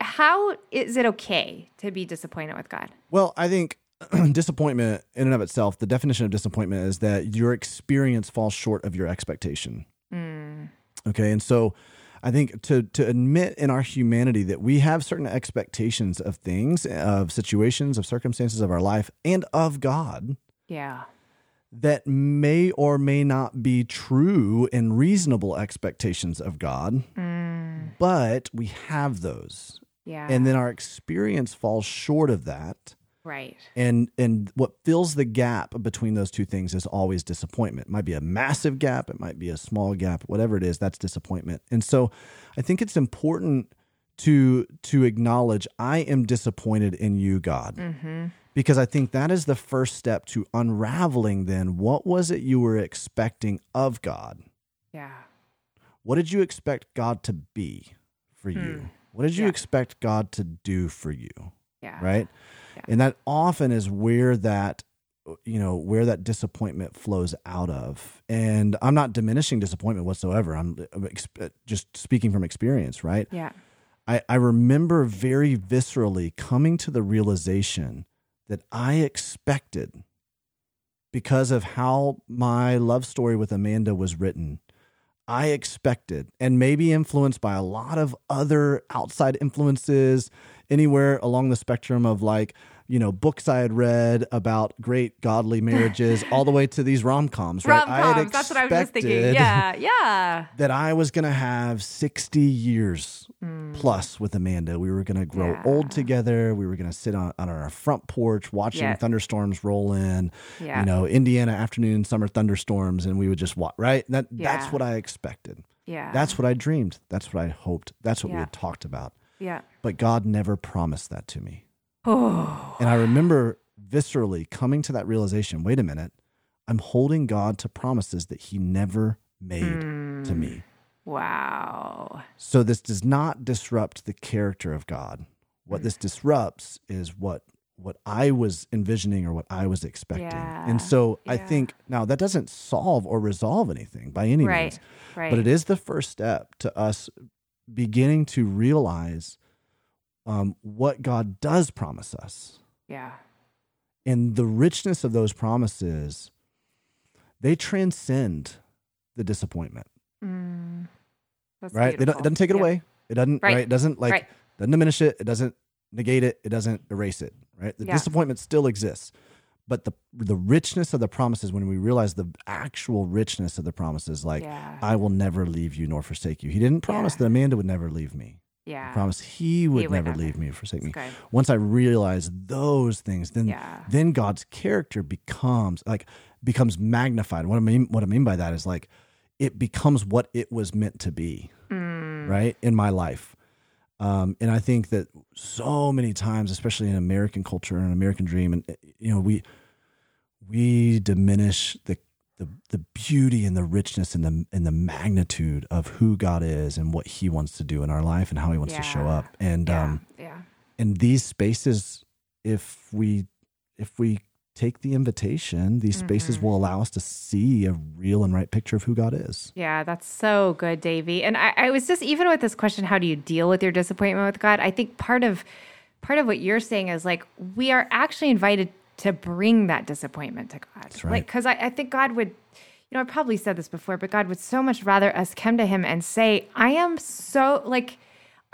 How is it okay to be disappointed with God? Well, I think disappointment in and of itself, the definition of disappointment is that your experience falls short of your expectation. Hmm. Okay. And so I think to to admit in our humanity that we have certain expectations of things, of situations, of circumstances of our life, and of God Yeah. That may or may not be true and reasonable expectations of God, mm. but we have those. Yeah. And then our experience falls short of that. right. And and what fills the gap between those two things is always disappointment. It might be a massive gap, it might be a small gap, whatever it is, that's disappointment. And so I think it's important to to acknowledge I am disappointed in you, God. Mm-hmm. Because I think that is the first step to unraveling then what was it you were expecting of God? Yeah. What did you expect God to be for you? Hmm. What did you Yeah. expect God to do for you? Yeah. right and that often is where that you know where that disappointment flows out of and i'm not diminishing disappointment whatsoever i'm, uh, I'm uh, just speaking from experience right Yeah. I, I remember very viscerally coming to the realization that i expected because of how my love story with amanda was written I expected, and maybe influenced by a lot of other outside influences, anywhere along the spectrum of like, you know, books I had read about great godly marriages, all the way to these rom coms, right? Rom coms. That's what I was just thinking. Yeah. Yeah. That I was going to have 60 years plus with Amanda. We were going to grow Mm. Yeah. old together. We were going to sit on, on our front porch watching Yeah. thunderstorms roll in, Yeah. you know, Indiana afternoon, summer thunderstorms, and we would just watch, right? That, That's what I expected. Yeah. That's what I dreamed. That's what I hoped. That's what we had talked about. yeah. But God never promised that to me. Oh. And I remember viscerally coming to that realization wait a minute, I'm holding God to promises that He never made to hmm. me. Wow. So this does not disrupt the character of God. What this hmm. disrupts is what what I was envisioning or what I was expecting. Yeah. And so I think now that doesn't solve or resolve anything by any Right. means. Right. But it is the first step to us beginning to realize um, what God does promise us. Yeah. And the richness of those promises, they transcend the disappointment, Mm. That's right? They don't, it doesn't take it Yeah. away. It doesn't, right? Right. It doesn't like, Right. doesn't diminish it. It doesn't negate it. It doesn't erase it, right? The Yeah. disappointment still exists. But the the richness of the promises, when we realize the actual richness of the promises, like Yeah. I will never leave you nor forsake you. He didn't promise Yeah. that Amanda would never leave me. Yeah. He promised he would, would never, never. leave me or forsake me. good. Once I realize those things, then Yeah. then God's character becomes like becomes magnified. What I mean what I mean by that is like it becomes what it was meant to be, Mm. right? In my life. Um, and I think that so many times, especially in American culture and American dream, and you know, we we diminish the the the beauty and the richness and the and the magnitude of who God is and what He wants to do in our life and how He wants to show up. And Yeah. um, yeah. in these spaces, if we if we take the invitation, these spaces Mm-hmm. will allow us to see a real and right picture of who God is. Yeah, that's so good, Davey. And I, I was just even with this question, how do you deal with your disappointment with God? I think part of part of what you're saying is like we are actually invited to bring that disappointment to God. That's right. Like because I, I think God would, you know, I probably said this before, but God would so much rather us come to Him and say, "I am so like."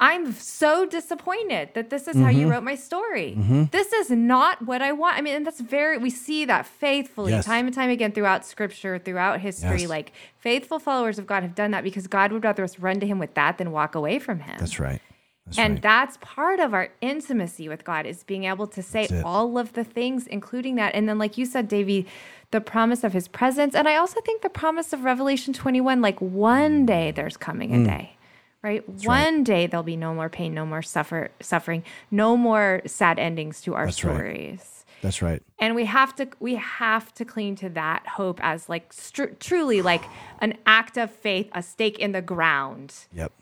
I'm so disappointed that this is how Mm-hmm. you wrote my story. This is not what I want. I mean, and that's very, we see that faithfully Yes. time and time again throughout scripture, throughout history. Yes. Like faithful followers of God have done that because God would rather us run to him with that than walk away from him. That's right. That's and right. that's part of our intimacy with God is being able to say all of the things, including that. And then, like you said, Davey, the promise of his presence. And I also think the promise of Revelation 21, like one mm. day there's coming a mm. day. Right? right. One day there'll be no more pain, no more suffer suffering, no more sad endings to our That's right. stories That's right. and we have to we have to cling to that hope as like truly like an act of faith a stake in the ground Yep.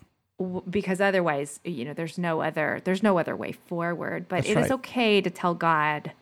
Because otherwise you know there's no other there's no other way forward but That's it is right. okay to tell god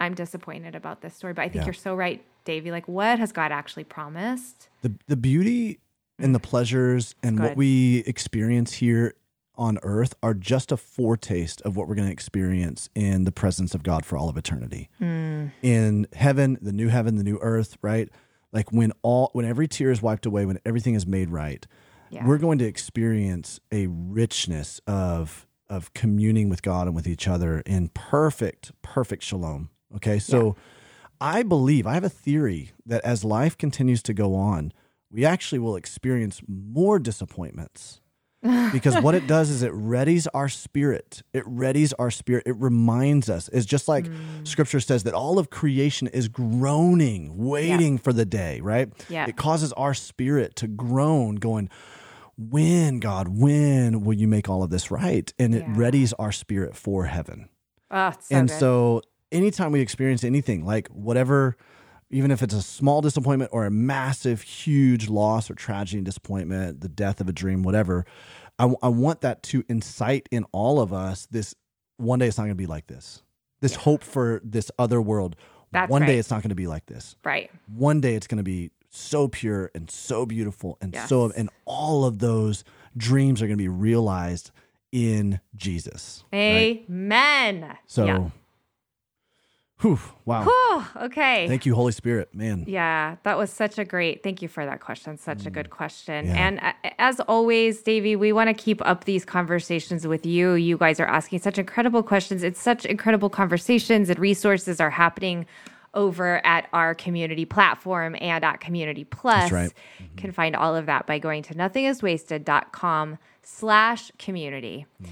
i'm disappointed about this story but i think Yeah. you're so right davey like what has god actually promised The the beauty and the pleasures and what we experience here on earth are just a foretaste of what we're going to experience in the presence of God for all of eternity. Hmm. In heaven, the new heaven, the new earth, right? Like when all when every tear is wiped away, when everything is made right, yeah. we're going to experience a richness of of communing with God and with each other in perfect, perfect shalom. Okay. So yeah. I believe, I have a theory that as life continues to go on, we actually will experience more disappointments because what it does is it readies our spirit. It readies our spirit. It reminds us. It's just like mm. scripture says that all of creation is groaning, waiting yeah. for the day, right? Yeah. It causes our spirit to groan, going, when, God, when will you make all of this right? And it yeah. readies our spirit for heaven. Oh, so and good. so anytime we experience anything, like whatever even if it's a small disappointment or a massive, huge loss or tragedy and disappointment, the death of a dream, whatever, I, I want that to incite in all of us this one day it's not going to be like this. This yeah. hope for this other world. That's one right. day it's not going to be like this. Right. One day it's going to be so pure and so beautiful and yes. so and all of those dreams are going to be realized in Jesus. Amen. Right? So yeah. Whew, wow. Whew, okay. Thank you, Holy Spirit. Man. Yeah, that was such a great, thank you for that question. Such mm. a good question. Yeah. And uh, as always, Davey, we want to keep up these conversations with you. You guys are asking such incredible questions. It's such incredible conversations and resources are happening over at our community platform and at Community Plus. Right. Mm-hmm. Can find all of that by going to nothingiswasted.com slash community. Mm.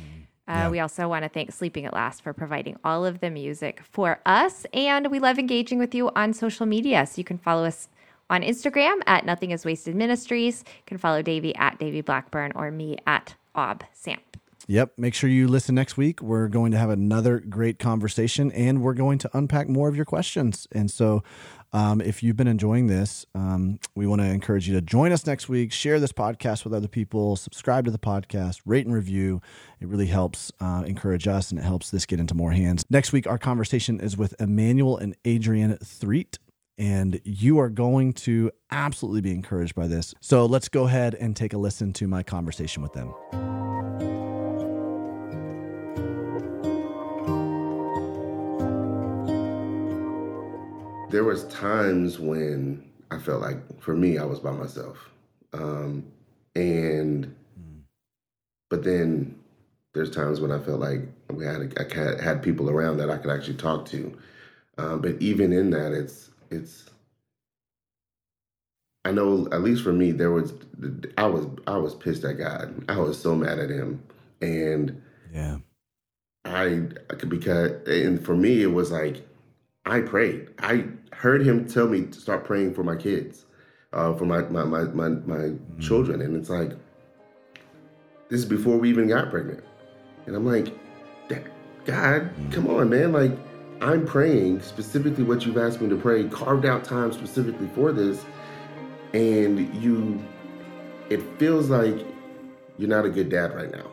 Uh, yeah. We also want to thank Sleeping at Last for providing all of the music for us. And we love engaging with you on social media. So you can follow us on Instagram at Nothing is Wasted Ministries. You can follow Davey at Davey Blackburn or me at Ob Samp. Yep. Make sure you listen next week. We're going to have another great conversation and we're going to unpack more of your questions. And so um, if you've been enjoying this, um, we want to encourage you to join us next week, share this podcast with other people, subscribe to the podcast, rate and review. It really helps uh, encourage us and it helps this get into more hands. Next week, our conversation is with Emmanuel and Adrian Threet and you are going to absolutely be encouraged by this. So let's go ahead and take a listen to my conversation with them. There was times when I felt like for me I was by myself, um, and but then there's times when I felt like we had I had people around that I could actually talk to, um, but even in that, it's it's. I know at least for me there was I was I was pissed at God. I was so mad at him, and yeah, I because and for me it was like I prayed. I heard him tell me to start praying for my kids, uh, for my my my my, my mm. children, and it's like this is before we even got pregnant, and I'm like, God, mm. come on, man, like. I'm praying specifically what you've asked me to pray, carved out time specifically for this, and you, it feels like you're not a good dad right now